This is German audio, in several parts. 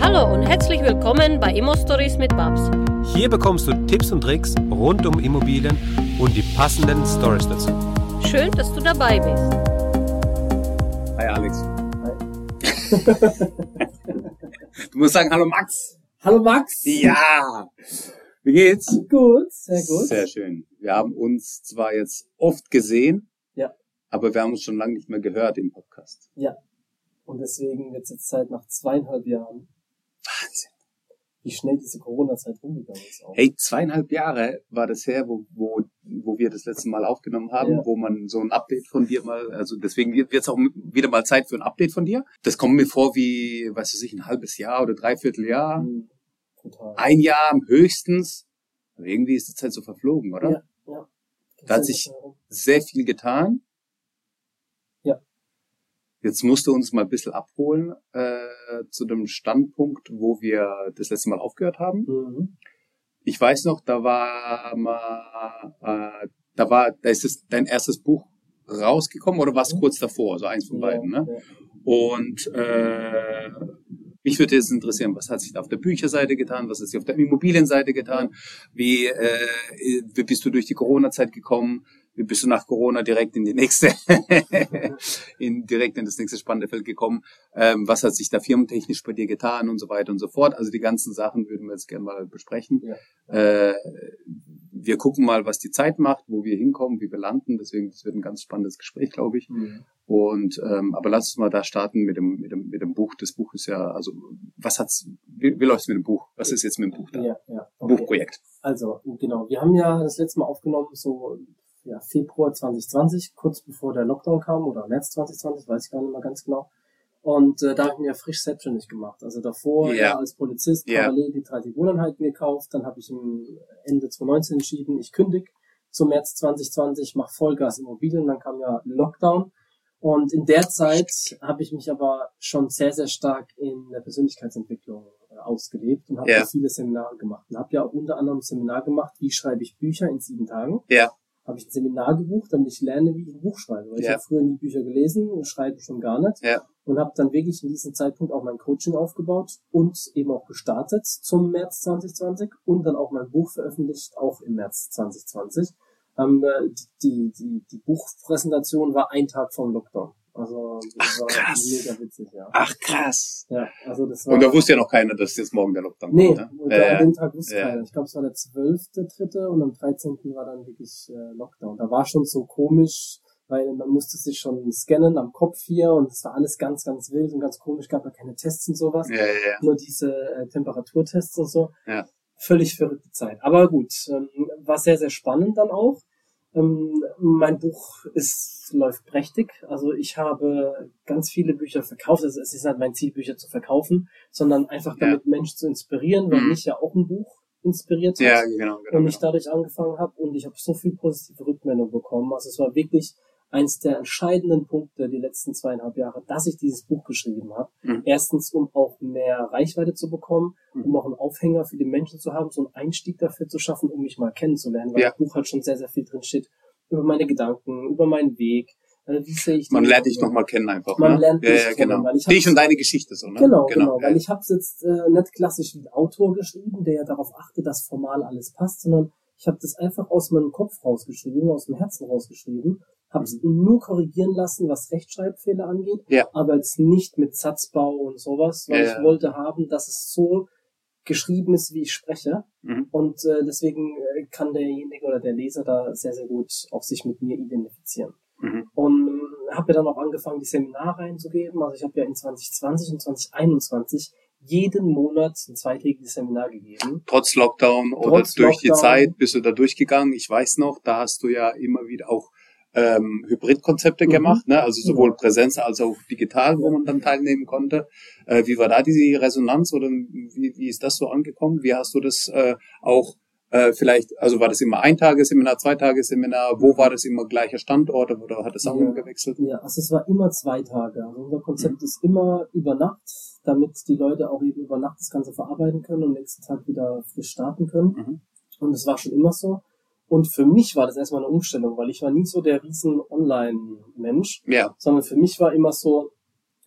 Hallo und herzlich willkommen bei Immo Stories mit Babs. Hier bekommst du Tipps und Tricks rund um Immobilien und die passenden Stories dazu. Schön, dass du dabei bist. Hi Alex. du musst sagen Hallo Max. Hallo Max. Ja. Wie geht's? Gut, sehr gut. Sehr schön. Wir haben uns zwar jetzt oft gesehen, Ja. aber wir haben uns schon lange nicht mehr gehört im Podcast. Ja. Und deswegen wird es jetzt Zeit nach zweieinhalb Jahren, Wahnsinn. wie schnell diese Corona-Zeit rumgegangen ist. Auch. Hey, zweieinhalb Jahre war das her, wo, wo, wo wir das letzte Mal aufgenommen haben, Ja. wo man so ein Update von dir mal, also deswegen wird es auch wieder mal Zeit für ein Update von dir. Das kommt mir vor wie, weiß ich nicht, ein halbes Jahr oder dreiviertel Jahr, Mhm. Total. ein Jahr höchstens. Aber irgendwie ist die Zeit so verflogen, oder? Ja, ja. Da hat sich sehr viel getan. Jetzt musst du uns mal ein bisschen abholen äh, zu dem Standpunkt, wo wir das letzte Mal aufgehört haben. Mhm. Ich weiß noch, da war mal, äh, da war, da ist es dein erstes Buch rausgekommen oder war es Mhm. kurz davor, so eins von Ja, beiden, ne? ja. Und äh, mich würde jetzt interessieren, was hat sich da auf der Bücherseite getan, was hat sich auf der Immobilienseite getan, wie, äh, wie bist du durch die Corona-Zeit gekommen, bist du nach Corona direkt in die nächste, in, direkt in das nächste spannende Feld gekommen, ähm, was hat sich da firmentechnisch bei dir getan und so weiter und so fort. Also die ganzen Sachen würden wir jetzt gerne mal besprechen. Ja. Äh, wir gucken mal, was die Zeit macht, wo wir hinkommen, wie wir landen. Deswegen, das wird ein ganz spannendes Gespräch, glaube ich. Mhm. Und ähm, aber lass uns mal da starten mit dem mit dem mit dem Buch. Das Buch ist ja also was hat's wie, wie läuft's mit dem Buch? Was ist jetzt mit dem Buch da? Ja, ja. Okay. Buchprojekt. Also, genau. Wir haben ja das letzte Mal aufgenommen, so ja, Februar 2020, kurz bevor der Lockdown kam, oder März 2020, weiß ich gar nicht mehr ganz genau. Und äh, da habe ich ja frisch selbstständig gemacht. Also davor Ja. ja. als Polizist Ja. parallel die 30 Wohneinheiten gekauft. Dann habe ich im Ende 2019 entschieden, ich kündige zum März 2020, mache Vollgas Immobilien. Dann kam ja Lockdown. Und in der Zeit habe ich mich aber schon sehr, sehr stark in der Persönlichkeitsentwicklung äh, ausgelebt und habe Ja. da viele Seminare gemacht. Und habe ja unter anderem ein Seminar gemacht, wie schreibe ich Bücher in sieben Tagen. Ja. Habe ich ein Seminar gebucht, damit ich lerne, wie ich ein Buch schreibe. Weil ich Ja. habe früher nie Bücher gelesen und schreibe schon gar nicht. Ja. Und habe dann wirklich in diesem Zeitpunkt auch mein Coaching aufgebaut und eben auch gestartet zum März 2020 und dann auch mein Buch veröffentlicht, auch im März 2020. Ähm, äh, die, die, die Buchpräsentation war ein Tag vom Lockdown. Also das Ach, war krass. mega witzig, ja. Ach krass. Ja, also das war. Und da wusste ja noch keiner, dass jetzt morgen der Lockdown Nee, kommt. Ne? und Ja, an dem Tag wusste Ja. keiner. Ich glaube, es war der 12.3. und am 13. war dann wirklich äh, Lockdown. Da war schon so komisch, weil man musste sich schon scannen am Kopf hier und es war alles ganz, ganz wild und ganz komisch. Gab ja keine Tests und sowas. ja, ja, ja. Nur diese äh, Temperaturtests und so. Ja. Völlig verrückte Zeit. Aber gut, ähm, war sehr, sehr spannend dann auch. Ähm, mein Buch ist, läuft prächtig. Also ich habe ganz viele Bücher verkauft. Also es ist halt mein Ziel, Bücher zu verkaufen, sondern einfach Ja. damit Menschen zu inspirieren, weil Mhm. mich ja auch ein Buch inspiriert hat Ja, genau, genau. und ich genau. dadurch angefangen habe und ich habe so viel positive Rückmeldung bekommen. Also es war wirklich eins der entscheidenden Punkte die letzten zweieinhalb Jahre, dass ich dieses Buch geschrieben habe. Mhm. Erstens, um auch mehr Reichweite zu bekommen, Mhm. um auch einen Aufhänger für die Menschen zu haben, so einen Einstieg dafür zu schaffen, um mich mal kennenzulernen, weil Ja. im Buch halt schon sehr, sehr viel drin steht über meine Gedanken, über meinen Weg, äh, wie sehe ich Man lernt dich nochmal kennen einfach. Man ne? lernt ja, mich ja, kennen, genau. weil ich Dich und deine Geschichte so, ne? Genau, genau, ja. weil ich habe es jetzt äh, nicht klassisch wie Autor geschrieben, der ja darauf achtet, dass formal alles passt, sondern ich habe das einfach aus meinem Kopf rausgeschrieben, aus dem Herzen rausgeschrieben, habe es nur korrigieren lassen, was Rechtschreibfehler angeht, Ja. aber jetzt nicht mit Satzbau und sowas, weil Ja. ich wollte haben, dass es so geschrieben ist, wie ich spreche. Mhm. Und äh, deswegen äh, kann derjenige oder der Leser da sehr, sehr gut auch sich mit mir identifizieren. Mhm. Und habe ja dann auch angefangen, die Seminare einzugeben. Also ich habe ja in 2020 und 2021 jeden Monat ein zweitägiges Seminar gegeben. Trotz Lockdown oder Trotz durch die Lockdown. Zeit bist du da durchgegangen. Ich weiß noch, da hast du ja immer wieder auch ähm, Hybridkonzepte Mhm. gemacht, ne? also sowohl Genau. Präsenz als auch digital, wo man dann teilnehmen konnte. Äh, wie war da die Resonanz oder wie, wie ist das so angekommen? Wie hast du das äh, auch äh, vielleicht, also war das immer ein Tagesseminar, zwei Tagesseminar, wo war das immer gleicher Standort oder hat das auch Ja. immer gewechselt? Ja, also es war immer zwei Tage. Also unser Konzept Mhm. ist immer über Nacht, damit die Leute auch eben über Nacht das Ganze verarbeiten können und am nächsten Tag wieder frisch starten können. Mhm. Und es war schon immer so. Und für mich war das erstmal eine Umstellung, weil ich war nie so der riesen Online-Mensch, Ja, sondern für mich war immer so,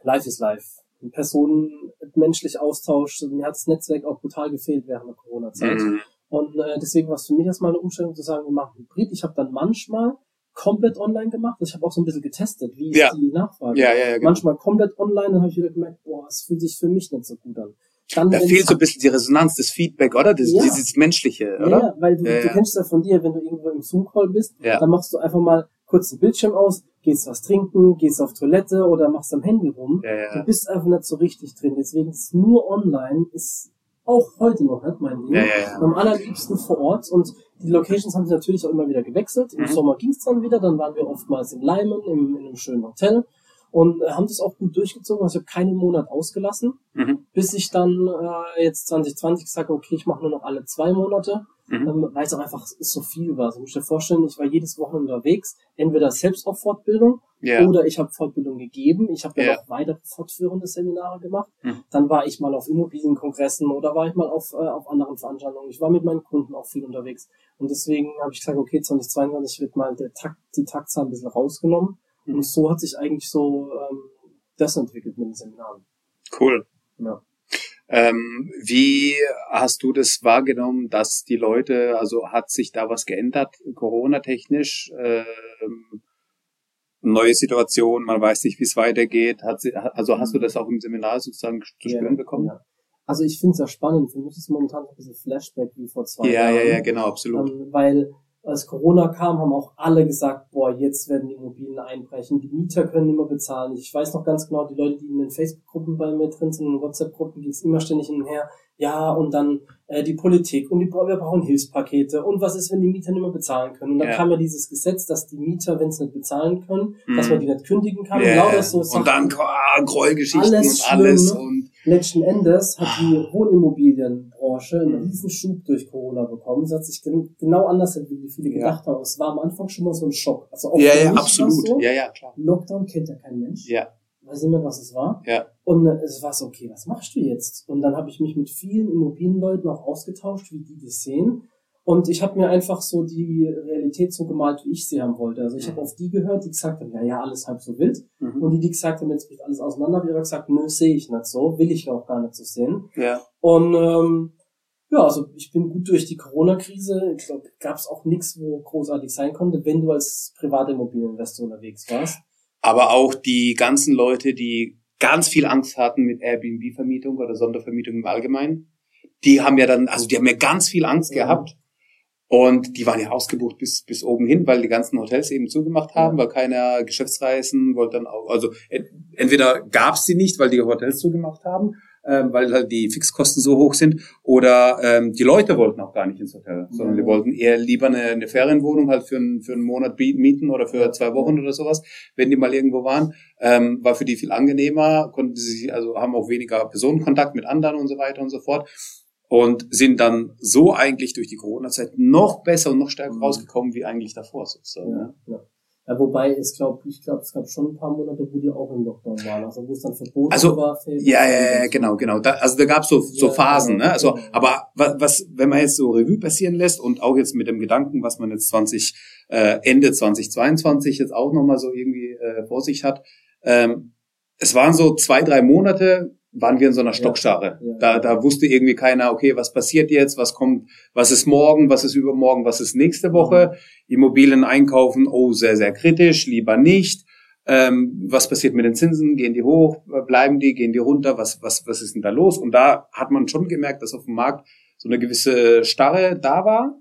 life is life. Personen menschlich Austausch. Mir hat das Netzwerk auch brutal gefehlt während der Corona-Zeit. Mhm. Und äh, deswegen war es für mich erstmal eine Umstellung zu sagen, wir machen Hybrid. Ich habe dann manchmal komplett online gemacht. Ich habe auch so ein bisschen getestet, wie ist Ja. die Nachfrage. Ja, ja, ja, genau. Manchmal komplett online, dann habe ich wieder gemerkt, boah, es fühlt sich für mich nicht so gut an. Dann, Da fehlt so ein bisschen die Resonanz, das Feedback, oder? Das, Ja. Dieses Menschliche, oder? ja, weil du, Ja, du kennst ja von dir, wenn du irgendwo im Zoom-Call bist, dann machst du einfach mal kurz den Bildschirm aus, gehst was trinken, gehst auf Toilette oder machst am Handy rum. Ja, ja. Du bist einfach nicht so richtig drin. Deswegen ist nur online ist auch heute noch nicht mein Ding. Ja, ja, ja. Am allerliebsten vor Ort. Und die Locations haben sich natürlich auch immer wieder gewechselt. Im Mhm. Sommer ging's dann wieder, dann waren wir oftmals in Leimen, im, in einem schönen Hotel. Und äh, haben das auch gut durchgezogen. Also ich habe keinen Monat ausgelassen, Mhm. bis ich dann äh, jetzt 2020 gesagt habe, okay, ich mache nur noch alle zwei Monate Mhm. ähm, weil es auch einfach so viel war. Also, du musst dir vorstellen, ich war jedes Wochenende unterwegs, entweder selbst auf Fortbildung Ja. oder ich habe Fortbildung gegeben. Ich habe dann Ja. noch weitere fortführende Seminare gemacht. Mhm. Dann war ich mal auf Immobilienkongressen oder war ich mal auf, äh, auf anderen Veranstaltungen. Ich war mit meinen Kunden auch viel unterwegs. Und deswegen habe ich gesagt, okay, 2022 wird mal der Takt, die Taktzahl ein bisschen rausgenommen. Mhm. Und so hat sich eigentlich so ähm, das entwickelt mit den Seminaren. Cool. Ja. Ähm, wie hast du das wahrgenommen, dass die Leute, also hat sich da was geändert, Corona-technisch? Ähm, neue Situation, man weiß nicht, wie es weitergeht. Hat sie, also hast du das auch im Seminar sozusagen zu spüren Ja, bekommen? Ja. Also ich finde es ja spannend. Für mich ist es momentan ein bisschen Flashback wie vor zwei Ja, Jahren. ja, ja, genau, absolut. Ähm, weil als Corona kam, haben auch alle gesagt, boah, jetzt werden die Immobilien einbrechen, die Mieter können nicht mehr bezahlen. Ich weiß noch ganz genau, die Leute, die in den Facebook-Gruppen bei mir drin sind, in den WhatsApp-Gruppen, ging es immer ständig hin und her. Ja, und dann äh, die Politik und die, wir brauchen Hilfspakete und was ist, wenn die Mieter nicht mehr bezahlen können? Und dann Ja. kam ja dieses Gesetz, dass die Mieter, wenn sie nicht bezahlen können, Mhm. dass man die nicht kündigen kann. Ja, und so und dann ah, Gräuelgeschichten Alles und alles schlimm, ne? und Letzten Endes hat die Ah. Wohnimmobilienbranche einen Mhm. riesen Schub durch Corona bekommen. Es hat sich gen genau anders entwickelt, wie viele Ja. gedacht haben. Es war am Anfang schon mal so ein Schock. Also auch ja, ja, absolut. So. Ja, ja, klar. Lockdown kennt ja kein Mensch. Ja, Weiß niemand, was es war. ja. Und äh, es war so, okay, was machst du jetzt? Und dann habe ich mich mit vielen Immobilienleuten auch ausgetauscht, wie die das sehen. Und ich habe mir einfach so die Realität so gemalt, wie ich sie haben wollte. Also ich Mhm. habe auf die gehört, die gesagt haben, ja, ja, alles halb so wild. Mhm. Und die, die gesagt haben, jetzt bricht alles auseinander, habe ich aber gesagt, nö, sehe ich nicht so, will ich auch gar nicht so sehen. Ja. Und ähm, ja, also ich bin gut durch die Corona-Krise. Ich glaube, gab es auch nichts, wo großartig sein konnte, wenn du als privater Immobilieninvestor unterwegs warst. aber auch die ganzen Leute, die ganz viel Angst hatten mit Airbnb-Vermietung oder Sondervermietung im Allgemeinen, die haben ja dann, also die haben ja ganz viel Angst Ja. gehabt. Und die waren ja ausgebucht bis, bis oben hin, weil die ganzen Hotels eben zugemacht haben, weil keiner Geschäftsreisen wollte dann auch, also ent- entweder gab es die nicht, weil die Hotels zugemacht haben, ähm, weil halt die Fixkosten so hoch sind, oder ähm, die Leute wollten auch gar nicht ins Hotel, sondern Ja. die wollten eher lieber eine, eine Ferienwohnung halt für, einen für einen Monat mieten oder für zwei Wochen oder sowas, wenn die mal irgendwo waren. Ähm, war für die viel angenehmer, konnten sie sich, also haben auch weniger Personenkontakt mit anderen und so weiter und so fort. Und sind dann so eigentlich durch die Corona-Zeit noch besser und noch stärker Mhm. rausgekommen, wie eigentlich davor sozusagen. Ja, ja. ja wobei es glaub, ich glaube, es gab schon ein paar Monate, wo die auch im Lockdown waren, also wo es dann verboten Also, war. Ja, ja, ja, genau, genau. Da, also da gab's so, so Ja, Phasen, ne? Also, genau. aber was, was, wenn man jetzt so Revue passieren lässt und auch jetzt mit dem Gedanken, was man jetzt 20, äh, Ende 2022 jetzt auch nochmal so irgendwie äh, vor sich hat, ähm, es waren so zwei, drei Monate, waren wir in so einer Stockstarre. ja. Da, da wusste irgendwie keiner, okay, was passiert jetzt, was kommt, was ist morgen, was ist übermorgen, was ist nächste Woche. Immobilien einkaufen, oh, sehr, sehr kritisch, lieber nicht. Ähm, was passiert mit den Zinsen? Gehen die hoch? Bleiben die? Gehen die runter? Was, was, was ist denn da los? Und da hat man schon gemerkt, dass auf dem Markt so eine gewisse Starre da war.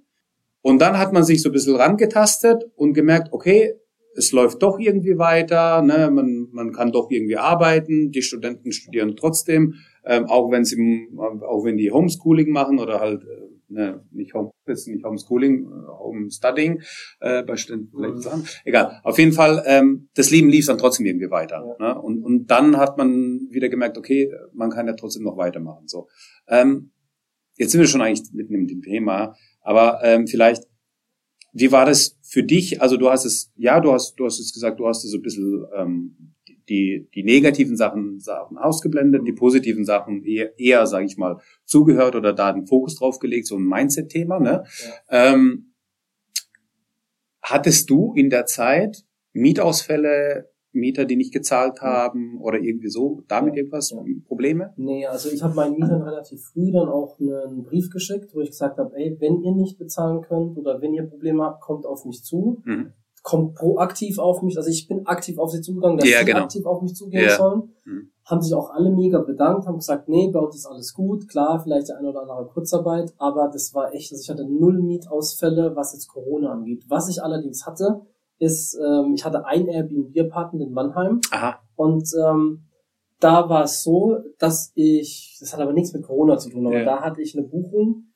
Und dann hat man sich so ein bisschen rangetastet und gemerkt, okay, es läuft doch irgendwie weiter, ne? man, man kann doch irgendwie arbeiten, die Studenten studieren trotzdem, ähm, auch wenn sie, auch wenn die Homeschooling machen oder halt, äh, ne, nicht Homeoffice, nicht Homeschooling, äh, Homestudying, äh, bei Studenten vielleicht sagen. Egal. Auf jeden Fall, ähm, das Leben lief dann trotzdem irgendwie weiter. Ne? Und, und dann hat man wieder gemerkt, okay, man kann ja trotzdem noch weitermachen. So. Ähm, jetzt sind wir schon eigentlich mitten dem Thema, aber ähm, vielleicht, wie war das für dich? Also du hast es, ja, du hast, du hast es gesagt, du hast es so ein bisschen ähm, die, die negativen Sachen, Sachen ausgeblendet, die positiven Sachen eher, eher sage ich mal, zugehört oder da den Fokus drauf gelegt, so ein Mindset-Thema. Ne? Ähm, hattest du in der Zeit Mietausfälle Mieter, die nicht gezahlt haben oder irgendwie so, damit irgendwas Ja. Probleme? Nee, also ich habe meinen Mietern relativ früh dann auch einen Brief geschickt, wo ich gesagt habe, ey, wenn ihr nicht bezahlen könnt oder wenn ihr Probleme habt, kommt auf mich zu. Mhm. Kommt proaktiv auf mich. Also ich bin aktiv auf sie zugegangen, dass Ja, sie genau. aktiv auf mich zugehen Ja. sollen. Mhm. Haben sich auch alle mega bedankt, haben gesagt, nee, bei uns ist alles gut. Klar, vielleicht der eine oder andere Kurzarbeit, aber das war echt, also ich hatte null Mietausfälle, was jetzt Corona angeht. Was ich allerdings hatte, ist, ähm, ich hatte ein Airbnb-Apartment in Mannheim. Aha. Und ähm, da war es so, dass ich, das hat aber nichts mit Corona zu tun, aber Ja. da hatte ich eine Buchung,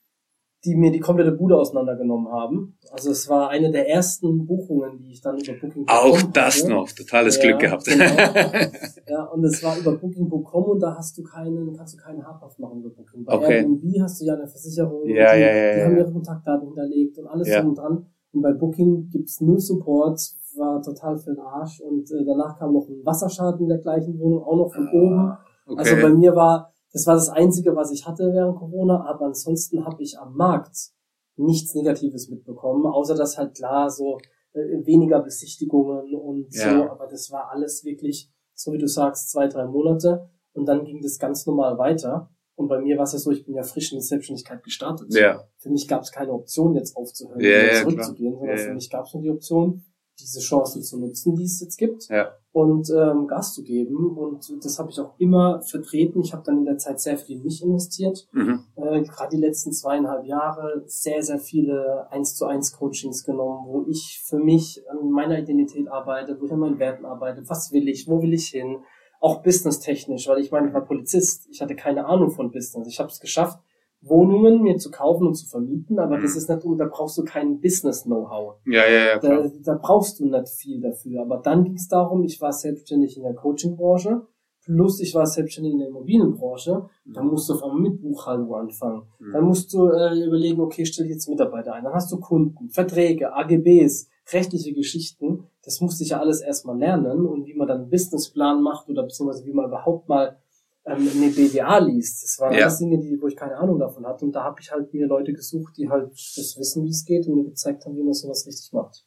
die mir die komplette Bude auseinandergenommen haben. Also es war eine der ersten Buchungen, die ich dann über Booking Auch das hatte. noch, totales Ja, Glück gehabt. Genau. ja, und es war über Booking.com und da hast du keinen, kannst du keinen Habhaft machen über Booking. Bei Okay. Airbnb hast du ja eine Versicherung, Ja, die, ja, ja, die haben ihre Kontaktdaten hinterlegt und alles drum und dran. Und bei Booking gibt's null Support, war total für den Arsch. Und äh, danach kam noch ein Wasserschaden in der gleichen Wohnung, auch noch von oben. Ah, Okay. Also bei mir war, das war das Einzige, was ich hatte während Corona, aber ansonsten habe ich am Markt nichts Negatives mitbekommen, außer dass halt klar so äh, weniger Besichtigungen und so, Ja. aber das war alles wirklich, so wie du sagst, zwei, drei Monate und dann ging das ganz normal weiter. Und bei mir war es ja so, ich bin ja frisch in die Selbstständigkeit gestartet. ja. Für mich gab es keine Option, jetzt aufzuhören Ja, oder ja, zurückzugehen, sondern Ja, für ja. mich gab es nur die Option, diese Chancen zu nutzen, die es jetzt gibt Ja. und ähm, Gas zu geben. Und das habe ich auch immer vertreten. Ich habe dann in der Zeit sehr viel in mich investiert. Mhm. Äh, Gerade die letzten zweieinhalb Jahre sehr, sehr viele 1 zu 1 Coachings genommen, wo ich für mich an meiner Identität arbeite, wo ich an meinen Werten arbeite. Was will ich? Wo will ich hin? Auch businesstechnisch, weil ich meine, ich war Polizist. Ich hatte keine Ahnung von Business. Ich habe es geschafft, Wohnungen mir zu kaufen und zu vermieten, aber Mhm. das ist nicht, da brauchst du kein Business-Know-how. Ja, ja, ja, klar. Da, da brauchst du nicht viel dafür. Aber dann ging es darum, ich war selbstständig in der Coaching-Branche, plus ich war selbstständig in der Immobilienbranche. Da musst du auf einmal mit Buchhaltung anfangen. Mhm. Dann musst du äh, überlegen, okay, stell jetzt Mitarbeiter ein. Dann hast du Kunden, Verträge, AGBs, rechtliche Geschichten. Das musste ich ja alles erstmal lernen und wie man dann einen Businessplan macht oder beziehungsweise wie man überhaupt mal ähm, eine BWA liest. Das waren Ja. alles Dinge, die, wo ich keine Ahnung davon hatte. Und da habe ich halt mir Leute gesucht, die halt das wissen, wie es geht und mir gezeigt haben, wie man sowas richtig macht.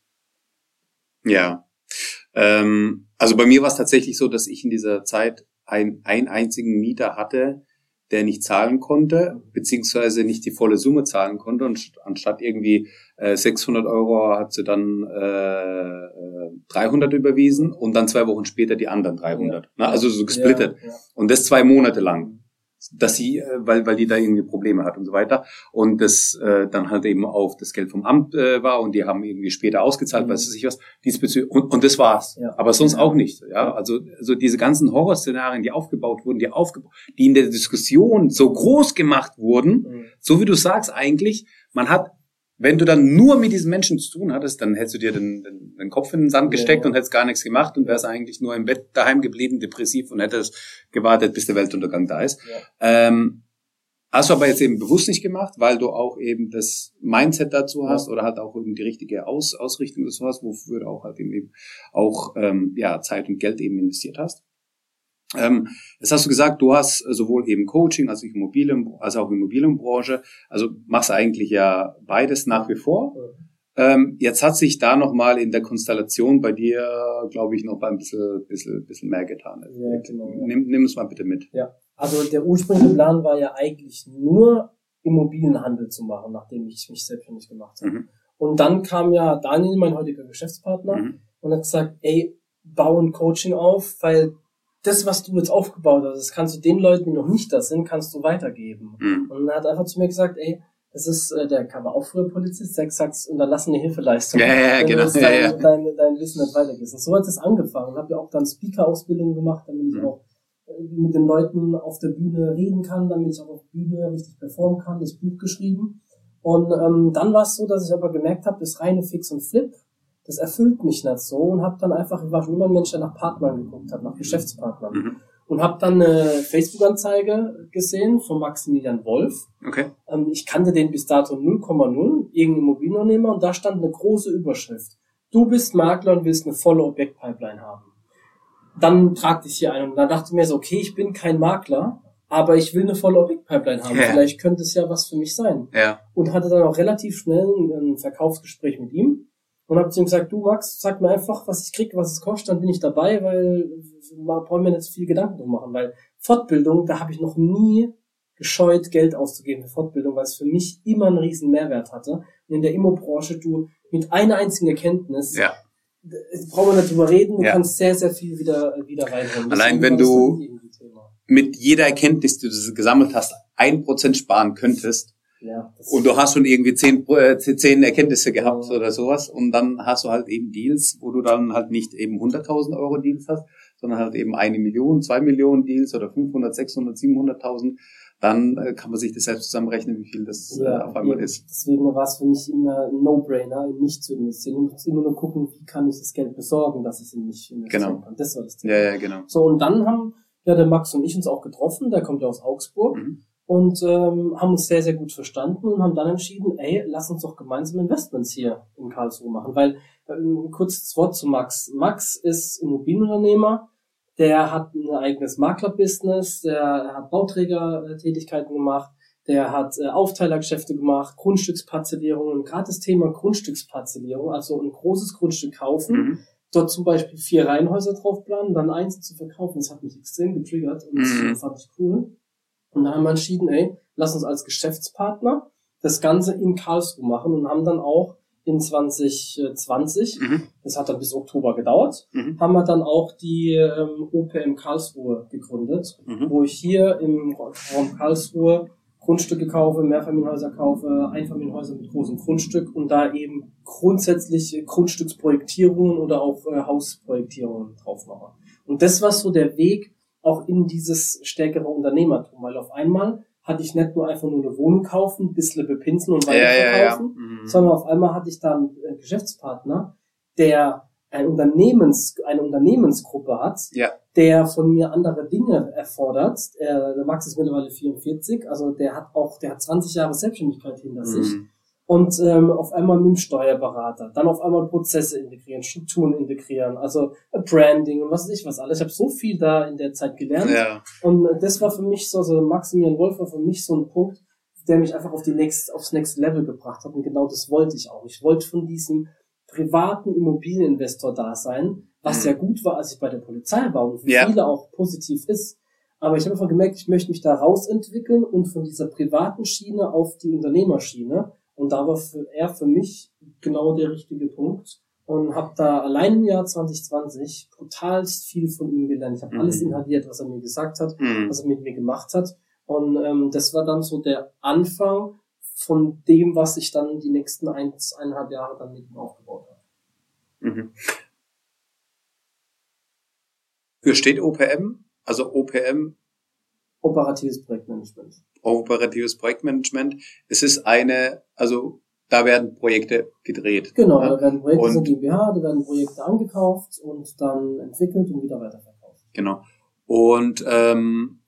Ja. Ähm, also bei mir war es tatsächlich so, dass ich in dieser Zeit ein, einen einzigen Mieter hatte, der nicht zahlen konnte, beziehungsweise nicht die volle Summe zahlen konnte. Und st- anstatt irgendwie äh, 600 Euro hat sie dann äh, äh, 300 überwiesen und dann zwei Wochen später die anderen 300. Ne? Also so gesplittet. Ja, ja. Und das zwei Monate lang. Dass sie, äh, weil, weil die da irgendwie Probleme hat und so weiter. Und das äh, dann halt eben auf das Geld vom Amt äh, war und die haben irgendwie später ausgezahlt, Mhm. weiß ich was, diesbezüglich. Und, und das war's. Ja. Aber sonst auch nicht. Ja, also, also diese ganzen Horrorszenarien, die aufgebaut wurden, die aufgebaut, die in der Diskussion so groß gemacht wurden, Mhm. so wie du sagst eigentlich, man hat, wenn du dann nur mit diesen Menschen zu tun hattest, dann hättest du dir den, den, den Kopf in den Sand Ja. gesteckt und hättest gar nichts gemacht und wärst eigentlich nur im Bett daheim geblieben, depressiv und hättest gewartet, bis der Weltuntergang da ist. Ja. Ähm, hast du aber jetzt eben bewusst nicht gemacht, weil du auch eben das Mindset dazu hast Ja. oder halt auch eben die richtige Aus Ausrichtung dazu hast, wofür du auch halt eben auch ähm, ja, Zeit und Geld eben investiert hast. Ähm, jetzt hast du gesagt, du hast sowohl eben Coaching als auch, Immobilien, als auch Immobilienbranche, also machst eigentlich ja beides nach wie vor. Ähm, jetzt hat sich da nochmal in der Konstellation bei dir, glaube ich, noch ein bisschen, bisschen, bisschen mehr getan. Ja, genau, ja. Nimm, nimm es mal bitte mit. Ja, also der ursprüngliche Plan war ja eigentlich nur Immobilienhandel zu machen, nachdem ich mich selbstständig gemacht habe. Mhm. Und dann kam ja Daniel, mein heutiger Geschäftspartner, Mhm. und hat gesagt, ey, bau ein Coaching auf, weil das, was du jetzt aufgebaut hast, das kannst du den Leuten, die noch nicht da sind, kannst du weitergeben. Mhm. Und er hat einfach zu mir gesagt, ey, das ist, äh, der war auch früher Polizist, der gesagt, unterlassene Hilfeleistung. Ja, ja, ja, wenn genau. du das Ja, dein, ja. Dein, dein Wissen nicht weitergehst. Und so hat es angefangen. Habe ja auch dann Speaker-Ausbildung gemacht, damit ich Mhm. auch äh, mit den Leuten auf der Bühne reden kann, damit ich auch auf der Bühne richtig performen kann, das Buch geschrieben. Und ähm, dann war es so, dass ich aber gemerkt habe, das reine Fix und Flip, das erfüllt mich nicht so und habe dann einfach, ich war schon immer ein Mensch, der nach Partnern geguckt hat, nach Geschäftspartnern. Mhm. Und habe dann eine Facebook-Anzeige gesehen von Maximilian Wolf. Okay. Ähm, ich kannte den bis dato 0,0, irgendein Immobilienunternehmer, und da stand eine große Überschrift. Du bist Makler und willst eine volle Objektpipeline haben. Dann trag dich hier ein und dann dachte ich mir so, okay, ich bin kein Makler, aber ich will eine volle Objektpipeline haben. Ja. Vielleicht könnte es ja was für mich sein. Ja. Und hatte dann auch relativ schnell ein Verkaufsgespräch mit ihm. Und habe zu ihm gesagt, du Max, sag mir einfach, was ich krieg, was es kostet, dann bin ich dabei, weil man braucht mir nicht so viel Gedanken drum machen, weil Fortbildung, da habe ich noch nie gescheut, Geld auszugeben für Fortbildung, weil es für mich immer einen riesen Mehrwert hatte. Und in der Immo-Branche, du mit einer einzigen Erkenntnis, Ja. brauchen wir nicht drüber reden, du Ja. kannst sehr, sehr viel wieder, wieder reinholen. Allein wenn du-. Mit jeder Erkenntnis, die du gesammelt hast, ein Prozent sparen könntest, Ja, und du hast schon irgendwie zehn, äh, zehn Erkenntnisse gehabt Ja. oder sowas und dann hast du halt eben Deals, wo du dann halt nicht eben 100.000 Euro Deals hast, sondern halt eben eine Million, zwei Millionen Deals oder 500, 600, 700.000, dann äh, kann man sich das selbst zusammenrechnen, wie viel das äh, auf einmal eben. ist. Deswegen war es für mich immer ein No-Brainer, in mich zu investieren. Ich muss immer nur gucken, wie kann ich das Geld besorgen, dass ich es in mich investieren Genau. kann. Das war das Thema. Ja, ja, genau. So, und dann haben ja der Max und ich uns auch getroffen, der kommt ja aus Augsburg Mhm. Und ähm, haben uns sehr, sehr gut verstanden und haben dann entschieden, ey, lass uns doch gemeinsam Investments hier in Karlsruhe machen. Weil, ähm, kurz das Wort zu Max. Max ist Immobilienunternehmer, der hat ein eigenes Maklerbusiness, der hat Bauträgertätigkeiten gemacht, der hat äh, Aufteilergeschäfte gemacht, Grundstücksparzellierungen, gerade das Thema Grundstücksparzellierung, also ein großes Grundstück kaufen, Mhm. dort zum Beispiel vier Reihenhäuser drauf planen, dann eins zu verkaufen. Das hat mich extrem getriggert und das Mhm. äh, fand ich cool. Und dann haben wir entschieden, ey, lass uns als Geschäftspartner das Ganze in Karlsruhe machen und haben dann auch in 2020, Mhm. das hat dann bis Oktober gedauert, Mhm. haben wir dann auch die ähm, OPM Karlsruhe gegründet, Mhm. wo ich hier im Raum Karlsruhe Grundstücke kaufe, Mehrfamilienhäuser kaufe, Einfamilienhäuser mit großem Grundstück und da eben grundsätzlich Grundstücksprojektierungen oder auch äh, Hausprojektierungen drauf mache. Und das war so der Weg auch in dieses stärkere Unternehmertum, weil auf einmal hatte ich nicht nur einfach nur eine Wohnung kaufen, ein bisschen bepinseln und Ja, ja, ja. weiterverkaufen, Mhm. sondern auf einmal hatte ich da einen äh, Geschäftspartner, der ein Unternehmens, eine Unternehmensgruppe hat, Ja. der von mir andere Dinge erfordert. Er, der Max ist mittlerweile 44, also der hat auch, der hat 20 Jahre Selbstständigkeit hinter sich Mhm. Und ähm, auf einmal mit dem Steuerberater, dann auf einmal Prozesse integrieren, Strukturen integrieren, also äh, Branding und was weiß ich was alles. Ich habe so viel da in der Zeit gelernt Ja. und äh, das war für mich so, also Maximilian Wolf war für mich so ein Punkt, der mich einfach auf die next, aufs Next Level gebracht hat. Und genau das wollte ich auch. Ich wollte von diesem privaten Immobilieninvestor da sein, was Mhm. ja gut war, als ich bei der Polizei war und für Ja. viele auch positiv ist. Aber ich habe einfach gemerkt, ich möchte mich da rausentwickeln und von dieser privaten Schiene auf die Unternehmerschiene. Und da war für, er für mich genau der richtige Punkt. Und habe da allein im Jahr 2020 brutalst viel von ihm gelernt. Ich habe Mhm. alles inhaliert, was er mir gesagt hat Mhm. was er mit mir gemacht hat. Und ähm, das war dann so der Anfang von dem, was ich dann die nächsten eins, eineinhalb Jahre dann mit ihm aufgebaut habe. Mhm. Für steht OPM, also OPM, Operatives Projektmanagement. operatives Projektmanagement. Es ist eine, also da werden Projekte gedreht. Genau, Ja, da werden Projekte Und- sind GmbH, da werden Projekte angekauft und dann entwickelt und wieder weiterverkauft. Genau. Und ähm,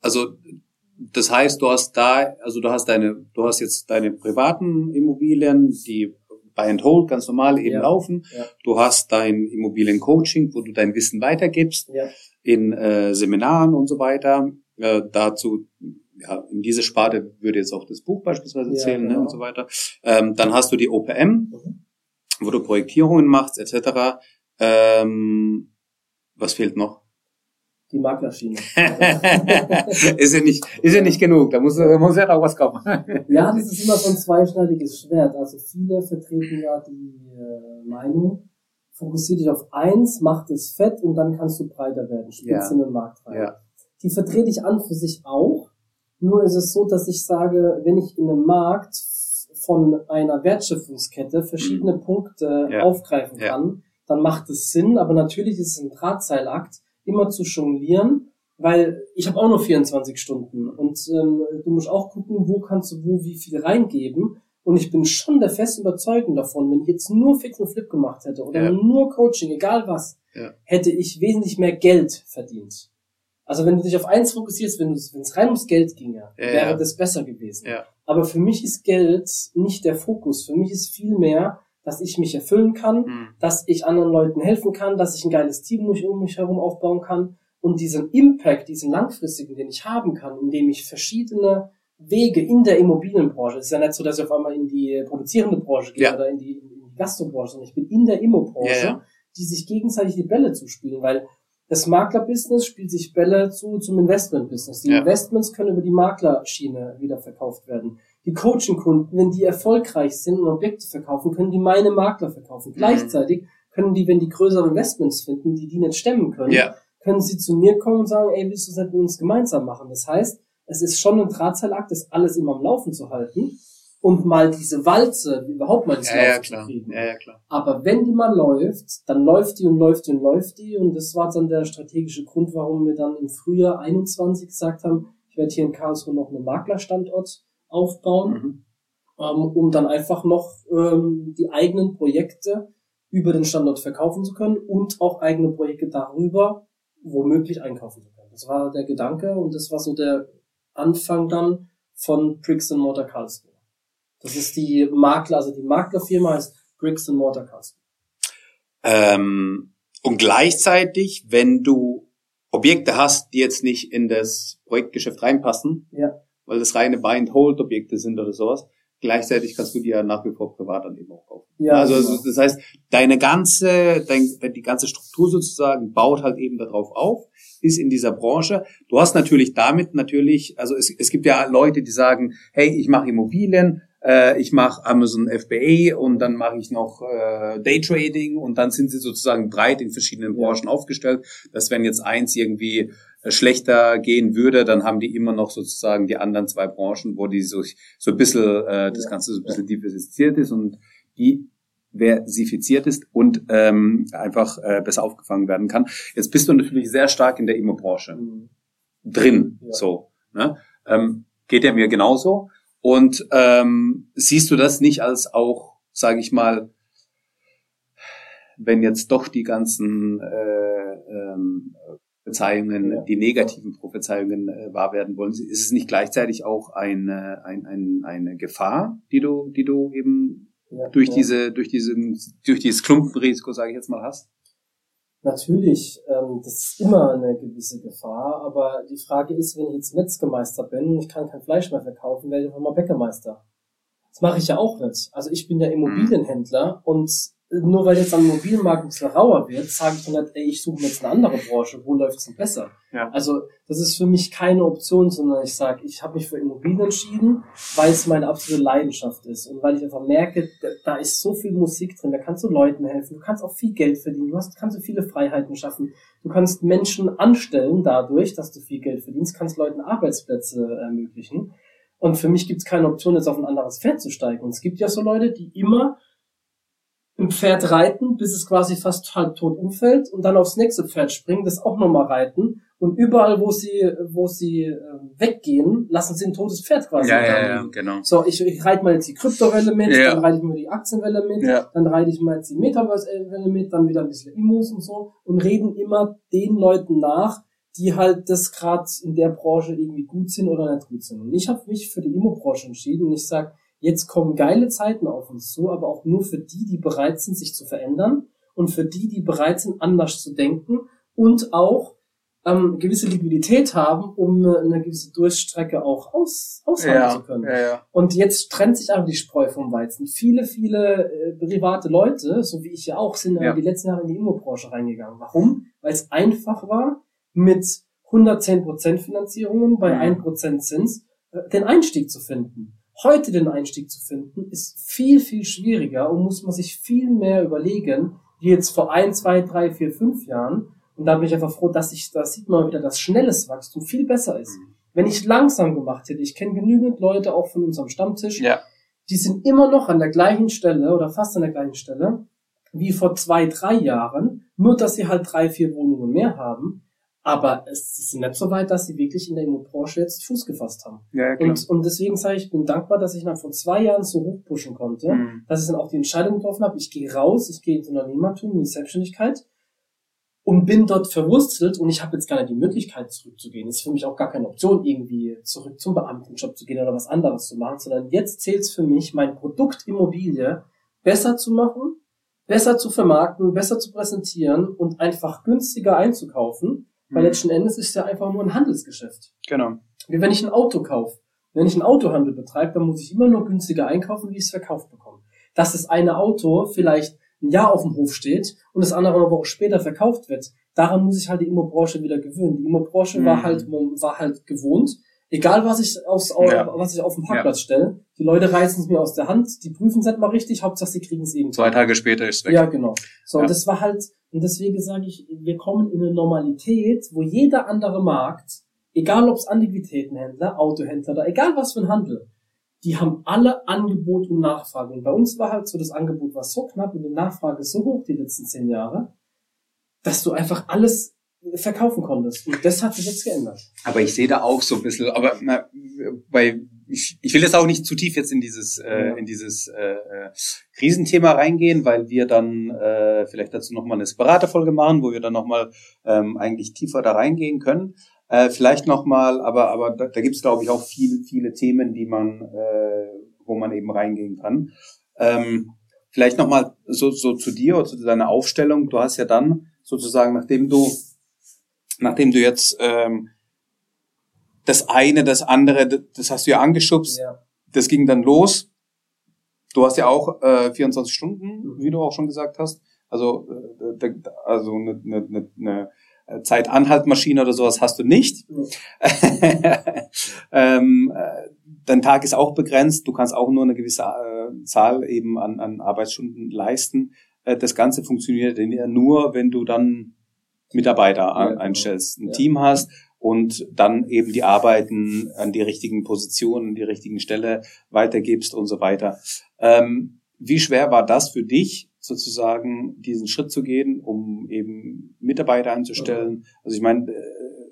also das heißt, du hast da, also du hast deine, du hast jetzt deine privaten Immobilien, die Buy and Hold ganz normal eben Ja. laufen. Ja. Du hast dein Immobiliencoaching, wo du dein Wissen weitergibst Ja, in äh, Seminaren und so weiter. Äh, dazu, ja, in diese Sparte würde jetzt auch das Buch beispielsweise Ja, zählen ne, genau. und so weiter. Ähm, dann hast du die OPM, Mhm. wo du Projektierungen machst etc. Ähm, was fehlt noch? die Maklerschiene. ist ja nicht, ist ja nicht genug. Da muss, da muss ja noch was kommen. Ja, das ist immer so ein zweischneidiges Schwert. Also viele vertreten ja die äh, Meinung, fokussier dich auf eins, mach das fett und dann kannst du breiter werden, spitze Ja. in den Markt rein. Ja. Die vertrete ich an für sich auch. Nur ist es so, dass ich sage, wenn ich in einem Markt von einer Wertschöpfungskette verschiedene Punkte Mhm. Ja. aufgreifen Ja. kann, dann macht es Sinn. Aber natürlich ist es ein Drahtseilakt, immer zu jonglieren, weil ich habe auch nur 24 Stunden und ähm, du musst auch gucken, wo kannst du wo wie viel reingeben. Und ich bin schon der festen Überzeugung davon, wenn ich jetzt nur Fix und Flip gemacht hätte oder Ja. nur Coaching, egal was, hätte ich wesentlich mehr Geld verdient. Also wenn du dich auf eins fokussierst, wenn es wenn es rein ums Geld ginge, Ja, wäre ja. das besser gewesen. Ja. Aber für mich ist Geld nicht der Fokus. Für mich ist viel mehr, dass ich mich erfüllen kann, Hm. dass ich anderen Leuten helfen kann, dass ich ein geiles Team um mich- um mich herum aufbauen kann und diesen Impact, diesen langfristigen, den ich haben kann, indem ich verschiedene Wege in der Immobilienbranche, es ist ja nicht so, dass ich auf einmal in die produzierende Branche gehe Ja. oder in die, in die Gastrobranche, sondern ich bin in der Immobranche, Ja, ja. die sich gegenseitig die Bälle zuspielen, weil das Maklerbusiness spielt sich Bälle zu zum Investmentbusiness. Die Ja. Investments können über die Maklerschiene wieder verkauft werden. Die Coaching-Kunden, wenn die erfolgreich sind und Objekte verkaufen, können die meine Makler verkaufen. Gleichzeitig können die, wenn die größere Investments finden, die die nicht stemmen können, Ja. können sie zu mir kommen und sagen, ey, willst du das mit uns gemeinsam machen? Das heißt, es ist schon ein Drahtseilakt, das alles immer am Laufen zu halten und mal diese Walze überhaupt mal ins Ja, ja, Laufen klar. zu kriegen. Ja, ja, klar. Aber wenn die mal läuft, dann läuft die und läuft die und läuft die. Und das war dann der strategische Grund, warum wir dann im Frühjahr 21 gesagt haben, ich werde hier in Karlsruhe noch einen Maklerstandort aufbauen, Mhm. ähm, um dann einfach noch ähm, die eigenen Projekte über den Standort verkaufen zu können und auch eigene Projekte darüber womöglich einkaufen zu können. Das war der Gedanke und das war so der Anfang dann von Bricks and Mortar Karlsruhe. Das ist die Makler, also die Maklerfirma heißt Bricks and Mortar Karlsruhe. Ähm, und gleichzeitig, wenn du Objekte hast, die jetzt nicht in das Projektgeschäft reinpassen, Ja. weil das reine Buy-and-Hold-Objekte sind oder sowas, gleichzeitig kannst du die ja nach wie vor privat dann eben auch kaufen. Ja, also, genau. also das heißt, deine ganze, dein, die ganze Struktur sozusagen baut halt eben darauf auf, ist in dieser Branche. Du hast natürlich damit natürlich, also es, es gibt ja Leute, die sagen, hey, ich mache Immobilien, äh, ich mache Amazon FBA und dann mache ich noch äh, Daytrading und dann sind sie sozusagen breit in verschiedenen Ja. Branchen aufgestellt, dass wenn jetzt eins irgendwie äh, schlechter gehen würde, dann haben die immer noch sozusagen die anderen zwei Branchen, wo die so, so ein bisschen, äh, das Ja. Ganze so ein bisschen diversifiziert ist und die versifiziert ist und ähm, einfach äh, besser aufgefangen werden kann. Jetzt bist du natürlich sehr stark in der Immobranche Mhm. drin, Ja. so. Ne? Ähm, geht ja mir genauso. Und ähm, siehst du das nicht als auch, sage ich mal, wenn jetzt doch die ganzen äh, ähm, Prophezeiungen, Ja. die negativen Prophezeiungen äh, wahr werden wollen, ist es nicht gleichzeitig auch eine, ein, ein, eine Gefahr, die du, die du eben Ja, durch ja. diese, durch diesen, durch dieses Klumpenrisiko, sage ich jetzt mal, hast? Natürlich, ähm, das ist immer eine gewisse Gefahr, aber die Frage ist, wenn ich jetzt Metzgermeister bin und ich kann kein Fleisch mehr verkaufen, werde ich einfach mal Bäckermeister. Das mache ich ja auch nicht. Also ich bin ja Immobilienhändler und nur weil jetzt am Immobilienmarkt ein bisschen rauer wird, sage ich dann nicht, ey, ich suche mir jetzt eine andere Branche, wo läuft's denn besser? Ja. Also das ist für mich keine Option, sondern ich sage, ich habe mich für Immobilien entschieden, weil es meine absolute Leidenschaft ist und weil ich einfach merke, da, ist so viel Musik drin, da kannst du Leuten helfen, du kannst auch viel Geld verdienen, du hast, kannst du viele Freiheiten schaffen, du kannst Menschen anstellen dadurch, dass du viel Geld verdienst, kannst Leuten Arbeitsplätze ermöglichen. Und für mich gibt es keine Option, jetzt auf ein anderes Pferd zu steigen. Und es gibt ja so Leute, die immer ein Pferd reiten, bis es quasi fast halb tot umfällt und dann aufs nächste Pferd springen, das auch nochmal reiten und überall, wo sie, wo sie äh, weggehen, lassen sie ein totes Pferd quasi da liegen. genau. So, ich, ich reite mal jetzt die Kryptowelle mit, Ja. dann reite ich mal die Aktienwelle mit, Ja. dann reite ich mal jetzt die Metaverse-Welle mit, dann wieder ein bisschen Immos und so und reden immer den Leuten nach, die halt das gerade in der Branche irgendwie gut sind oder nicht gut sind. Und ich habe mich für die Immo-Branche entschieden und ich sage, jetzt kommen geile Zeiten auf uns zu, aber auch nur für die, die bereit sind, sich zu verändern und für die, die bereit sind, anders zu denken und auch ähm, gewisse Liquidität haben, um äh, eine gewisse Durchstrecke auch aus, aushalten zu können. ja, ja. Und jetzt trennt sich einfach die Spreu vom Weizen. Viele, viele äh, private Leute, so wie ich ja auch, sind Ja. ja. die letzten Jahre in die Immobranche reingegangen. Warum? Weil es einfach war, mit 110% Finanzierungen bei Mhm. 1% Zins äh, den Einstieg zu finden. Heute den Einstieg zu finden, ist viel, viel schwieriger und muss man sich viel mehr überlegen, wie jetzt vor ein, zwei, drei, vier, fünf Jahren. Und da bin ich einfach froh, dass ich, da sieht man wieder, dass schnelles Wachstum viel besser ist. Mhm. Wenn ich langsam gemacht hätte, ich kenne genügend Leute auch von unserem Stammtisch, Ja. die sind immer noch an der gleichen Stelle oder fast an der gleichen Stelle wie vor zwei, drei Jahren, nur dass sie halt drei, vier Wohnungen mehr haben. Aber es sie sind nicht so weit, dass sie wirklich in der Immobranche jetzt Fuß gefasst haben. Ja, klar. Und, und deswegen sage ich, ich bin dankbar, dass ich nach vor zwei Jahren so hoch pushen konnte, Mhm. dass ich dann auch die Entscheidung getroffen habe, ich gehe raus, ich gehe ins Unternehmertum, in die Selbstständigkeit und bin dort verwurzelt und ich habe jetzt gar nicht die Möglichkeit zurückzugehen. ist für mich auch gar keine Option, irgendwie zurück zum Beamtenjob zu gehen oder was anderes zu machen, sondern jetzt zählt es für mich, mein Produkt Immobilie besser zu machen, besser zu vermarkten, besser zu präsentieren und einfach günstiger einzukaufen, weil Mhm. letzten Endes ist es ja einfach nur ein Handelsgeschäft. Genau. Wie wenn ich ein Auto kaufe. Wenn ich einen Autohandel betreibe, dann muss ich immer nur günstiger einkaufen, wie ich es verkauft bekomme. dass das eine Auto vielleicht ein Jahr auf dem Hof steht und das andere eine Woche später verkauft wird. Daran muss sich halt die Immobranche wieder gewöhnen. Die Immobranche Mhm. war halt war halt gewohnt, egal was ich aufs, Ja. was ich auf den Parkplatz stelle, die Leute reißen es mir aus der Hand, die prüfen es nicht mal richtig, Hauptsache sie kriegen es irgendwie. Zwei Tage später ist weg. Ja, genau. So, Ja. und das war halt, und deswegen sage ich, wir kommen in eine Normalität, wo jeder andere Markt, egal ob es Antiquitätenhändler, Autohändler oder egal was für ein Handel, die haben alle Angebot und Nachfrage. Und bei uns war halt so, das Angebot war so knapp und die Nachfrage so hoch die letzten zehn Jahre, dass du einfach alles verkaufen konntest. Und das hat sich jetzt geändert. Aber ich sehe da auch so ein bisschen, aber na, bei, ich, ich will jetzt auch nicht zu tief jetzt in dieses, äh, in dieses äh, äh, Krisenthema reingehen, weil wir dann äh, vielleicht dazu nochmal eine separate Folge machen, wo wir dann nochmal ähm, eigentlich tiefer da reingehen können. Äh, vielleicht nochmal, aber, aber da, da gibt es, glaube ich, auch viel, viele Themen, die man, äh, wo man eben reingehen kann. Ähm, vielleicht nochmal so, so zu dir oder zu deiner Aufstellung. Du hast ja dann sozusagen, nachdem du, nachdem du jetzt ähm, das eine, das andere, das hast du ja angeschubst, Ja. das ging dann los. Du hast ja auch äh, 24 Stunden, Mhm. wie du auch schon gesagt hast. Also, äh, also eine, eine, eine Zeitanhaltmaschine oder sowas hast du nicht. Nee. ähm, äh, dein Tag ist auch begrenzt. Du kannst auch nur eine gewisse äh, Zahl eben an, an Arbeitsstunden leisten. Äh, das Ganze funktioniert ja nur, wenn du dann Mitarbeiter genau. einstellst, ein Ja. Team hast und dann eben die Arbeiten an die richtigen Positionen, an die richtigen Stelle weitergibst und so weiter. Ähm, wie schwer war das für dich, sozusagen diesen Schritt zu gehen, um eben Mitarbeiter einzustellen? Also ich meine, äh,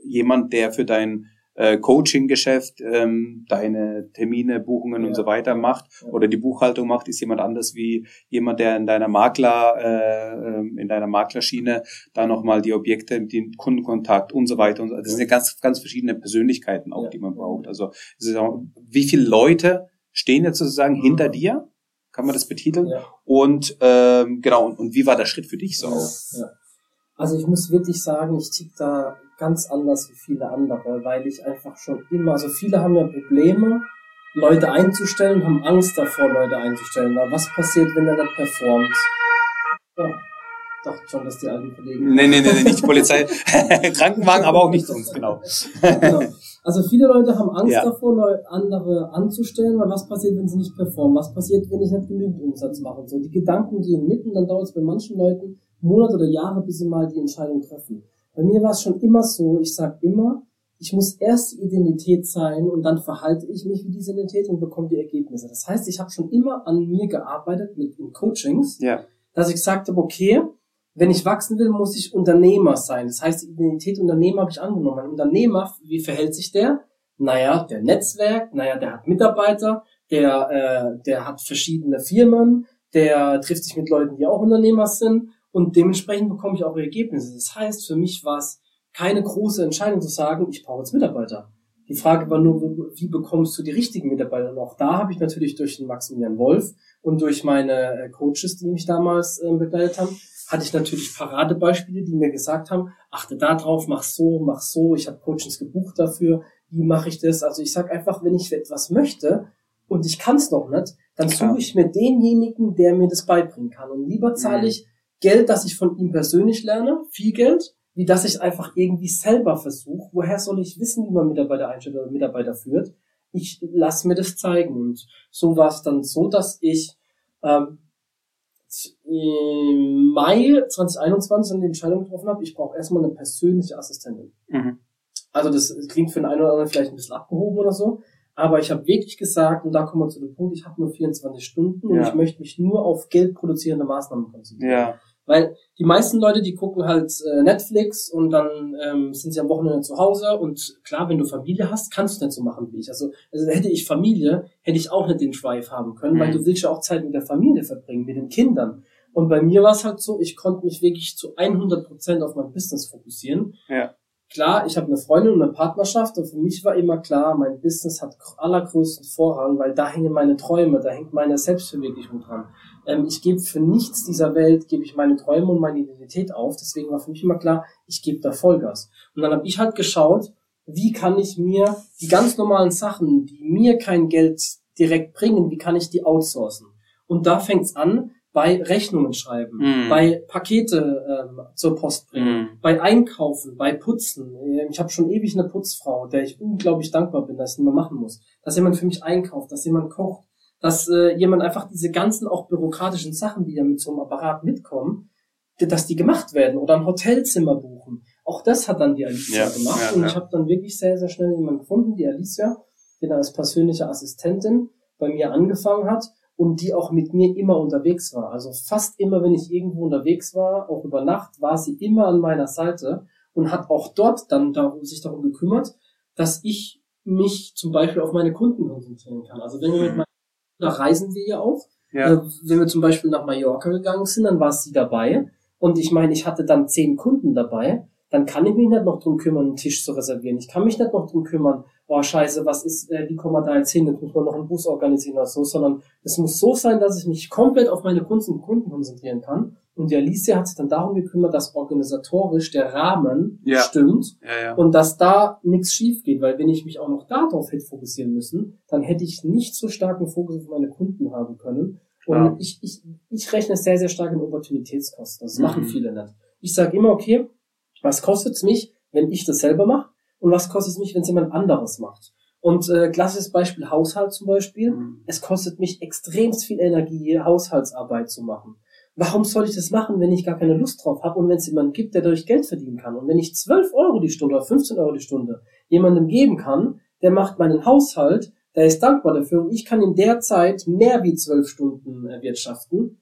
jemand, der für dein äh, Coaching-Geschäft ähm, deine Termine, Buchungen und Ja. so weiter macht Ja. oder die Buchhaltung macht, ist jemand anders wie jemand, der in deiner Makler, äh, ähm, in deiner Maklerschiene da nochmal die Objekte, den Kundenkontakt und so weiter. Und so. Das sind ja ganz, ganz verschiedene Persönlichkeiten auch, Ja. die man braucht. Also auch, wie viele Leute stehen jetzt sozusagen Mhm. hinter dir? Kann man das betiteln? Und ähm, genau, und, und wie war der Schritt für dich so? Also ich muss wirklich sagen, ich tick da ganz anders wie viele andere, weil ich einfach schon immer, also viele haben ja Probleme, Leute einzustellen, haben Angst davor, Leute einzustellen. Aber was passiert, wenn er nicht performt? Ja, dachte schon, dass die alten Kollegen. Nee, nee, nee, nee, nicht Polizei. Krankenwagen, aber auch nicht uns, genau. genau. Also viele Leute haben Angst Ja. davor, andere anzustellen, weil was passiert, wenn sie nicht performen? Was passiert, wenn ich nicht genügend Umsatz mache? Und so, die Gedanken gehen mit und dann dauert es bei manchen Leuten Monate oder Jahre, bis sie mal die Entscheidung treffen. Bei mir war es schon immer so, ich sag immer, ich muss erst die Identität sein und dann verhalte ich mich wie diese Identität und bekomme die Ergebnisse. Das heißt, ich habe schon immer an mir gearbeitet mit in Coachings, Ja, dass ich gesagt habe, okay, wenn ich wachsen will, muss ich Unternehmer sein. Das heißt, die Identität Unternehmer habe ich angenommen. Ein Unternehmer, wie verhält sich der? Naja, der Netzwerk, naja, der hat Mitarbeiter, der, äh, der hat verschiedene Firmen, der trifft sich mit Leuten, die auch Unternehmer sind und dementsprechend bekomme ich auch Ergebnisse. Das heißt, für mich war es keine große Entscheidung zu sagen, ich brauche jetzt Mitarbeiter. Die Frage war nur, wie bekommst du die richtigen Mitarbeiter? Und auch da habe ich natürlich durch den Maximilian Wolf und durch meine äh, Coaches, die mich damals äh, begleitet haben, hatte ich natürlich Paradebeispiele, die mir gesagt haben, achte da drauf, mach so, mach so, ich habe Coachings gebucht dafür, wie mache ich das? Also ich sage einfach, wenn ich etwas möchte und ich kann es noch nicht, dann suche ich mir denjenigen, der mir das beibringen kann. Und lieber zahle Mhm. ich Geld, das ich von ihm persönlich lerne, viel Geld, wie dass ich einfach irgendwie selber versuche. Woher soll ich wissen, wie man Mitarbeiter einstellt oder Mitarbeiter führt? Ich lasse mir das zeigen. Und so war es dann so, dass ich ähm, im Mai 2021 dann die Entscheidung getroffen habe, ich brauche erstmal eine persönliche Assistentin. mhm. Also das klingt für den einen oder anderen vielleicht ein bisschen abgehoben oder so, aber ich habe wirklich gesagt, und da kommen wir zu dem Punkt, ich habe nur 24 Stunden und Ja. ich möchte mich nur auf geldproduzierende Maßnahmen konzentrieren. ja, Weil die meisten Leute, die gucken halt äh, Netflix und dann ähm, sind sie am Wochenende zu Hause und klar, wenn du Familie hast, kannst du nicht so machen wie ich. Also, also hätte ich Familie, hätte ich auch nicht den Drive haben können, weil Mhm. du willst ja auch Zeit mit der Familie verbringen, mit den Kindern. Und bei mir war es halt so, ich konnte mich wirklich zu 100 Prozent auf mein Business fokussieren. ja, Klar, ich habe eine Freundin und eine Partnerschaft und für mich war immer klar, mein Business hat allergrößten Vorrang, weil da hängen meine Träume, da hängt meine Selbstverwirklichung dran. Ähm, ich gebe für nichts dieser Welt, gebe ich meine Träume und meine Identität auf. Deswegen war für mich immer klar, ich gebe da Vollgas. Und dann habe ich halt geschaut, wie kann ich mir die ganz normalen Sachen, die mir kein Geld direkt bringen, wie kann ich die outsourcen? Und da fängt's an, bei Rechnungen schreiben, Mhm. bei Pakete ähm, zur Post bringen, Mhm. bei Einkaufen, bei Putzen. Ähm, Ich habe schon ewig eine Putzfrau, der ich unglaublich dankbar bin, dass ich nicht mehr machen muss. Dass jemand für mich einkauft, dass jemand kocht, dass äh, jemand einfach diese ganzen auch bürokratischen Sachen, die ja mit so einem Apparat mitkommen, dass die gemacht werden oder ein Hotelzimmer buchen. Auch das hat dann die Alicia Ja, gemacht ja, und ja. ich habe dann wirklich sehr, sehr schnell jemanden gefunden, die Alicia, die dann als persönliche Assistentin bei mir angefangen hat und die auch mit mir immer unterwegs war. Also fast immer, wenn ich irgendwo unterwegs war, auch über Nacht, war sie immer an meiner Seite und hat auch dort dann darum, sich darum gekümmert, dass ich mich zum Beispiel auf meine Kunden konzentrieren kann. Also wenn wir mit Mhm. meinen da reisen wir ja auch. Ja. Äh, wenn wir zum Beispiel nach Mallorca gegangen sind, dann war sie dabei. Und ich meine, ich hatte dann zehn Kunden dabei. Dann kann ich mich nicht noch drum kümmern, einen Tisch zu reservieren. Ich kann mich nicht noch drum kümmern, oh scheiße, was ist, äh, wie kommen wir da jetzt hin? Jetzt muss man noch einen Bus organisieren oder so, sondern es muss so sein, dass ich mich komplett auf meine Kunden und Kunden konzentrieren kann. Und die Alicia hat sich dann darum gekümmert, dass organisatorisch der Rahmen Ja. stimmt Ja, ja. und dass da nichts schief geht, weil wenn ich mich auch noch darauf hätte fokussieren müssen, dann hätte ich nicht so starken Fokus auf meine Kunden haben können. Und Ja. ich, ich, ich rechne sehr, sehr stark in Opportunitätskosten. Das Mhm. machen viele nicht. Ich sage immer, okay, was kostet's mich, wenn ich das selber mache? Und was kostet es mich, wenn es jemand anderes macht? Und äh, klassisches Beispiel Haushalt zum Beispiel. Mhm. Es kostet mich extremst viel Energie, Haushaltsarbeit zu machen. Warum soll ich das machen, wenn ich gar keine Lust drauf habe und wenn es jemanden gibt, der dadurch Geld verdienen kann? Und wenn ich 12 Euro die Stunde oder 15 Euro die Stunde jemandem geben kann, der macht meinen Haushalt, der ist dankbar dafür und ich kann in der Zeit mehr wie 12 Stunden erwirtschaften.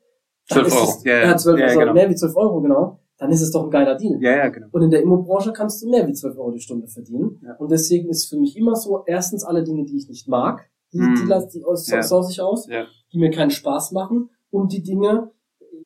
dann 12 ist Euro, Es, ja, ja, ja. 12, Ja, also genau. mehr wie 12 Euro, genau. Dann ist es doch ein geiler Deal. Ja, ja, genau. Und in der Immobranche kannst du mehr wie 12 Euro die Stunde verdienen. Ja. Und deswegen ist für mich immer so, erstens alle Dinge, die ich nicht mag, die, Mhm. die, lass- die aus, Ja. source ich aus, Ja. die mir keinen Spaß machen. Und die Dinge,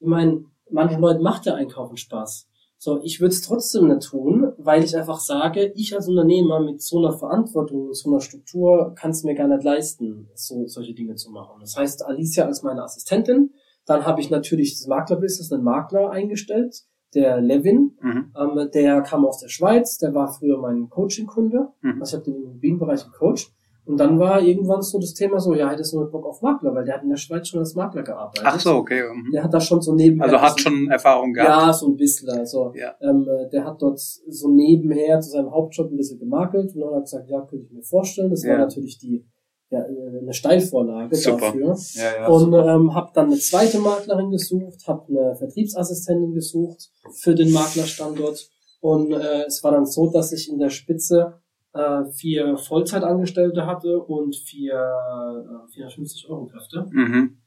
ich meine, manchen Leuten macht der Einkaufen Spaß. So, ich würde es trotzdem nicht tun, weil ich einfach sage, ich als Unternehmer mit so einer Verantwortung, so einer Struktur kann es mir gar nicht leisten, so, solche Dinge zu machen. Das heißt, Alicia als meine Assistentin, dann habe ich natürlich das Maklerbusiness, einen Makler eingestellt, der Levin, Mhm. ähm, der kam aus der Schweiz, der war früher mein Coaching-Kunde. Mhm. Also ich habe den Immobilienbereich gecoacht. Und dann war irgendwann so das Thema so, ja, hättest du nur Bock auf Makler, weil der hat in der Schweiz schon als Makler gearbeitet. Ach so, okay. mhm. Der hat da schon so nebenher. Also hat schon Erfahrung gehabt. Ja, so ein bisschen. Also Ja. ähm, äh, der hat dort so nebenher zu seinem Hauptjob ein bisschen gemakelt und dann hat er gesagt, ja, könnte ich mir vorstellen. Das Ja. war natürlich die ja, äh, eine Steilvorlage Super. dafür. Ja, ja. Und ähm, habe dann eine zweite Maklerin gesucht, habe eine Vertriebsassistentin gesucht für den Maklerstandort. Und äh, es war dann so, dass ich in der Spitze äh, vier Vollzeitangestellte hatte und vier äh, 450 Euro Kräfte mhm.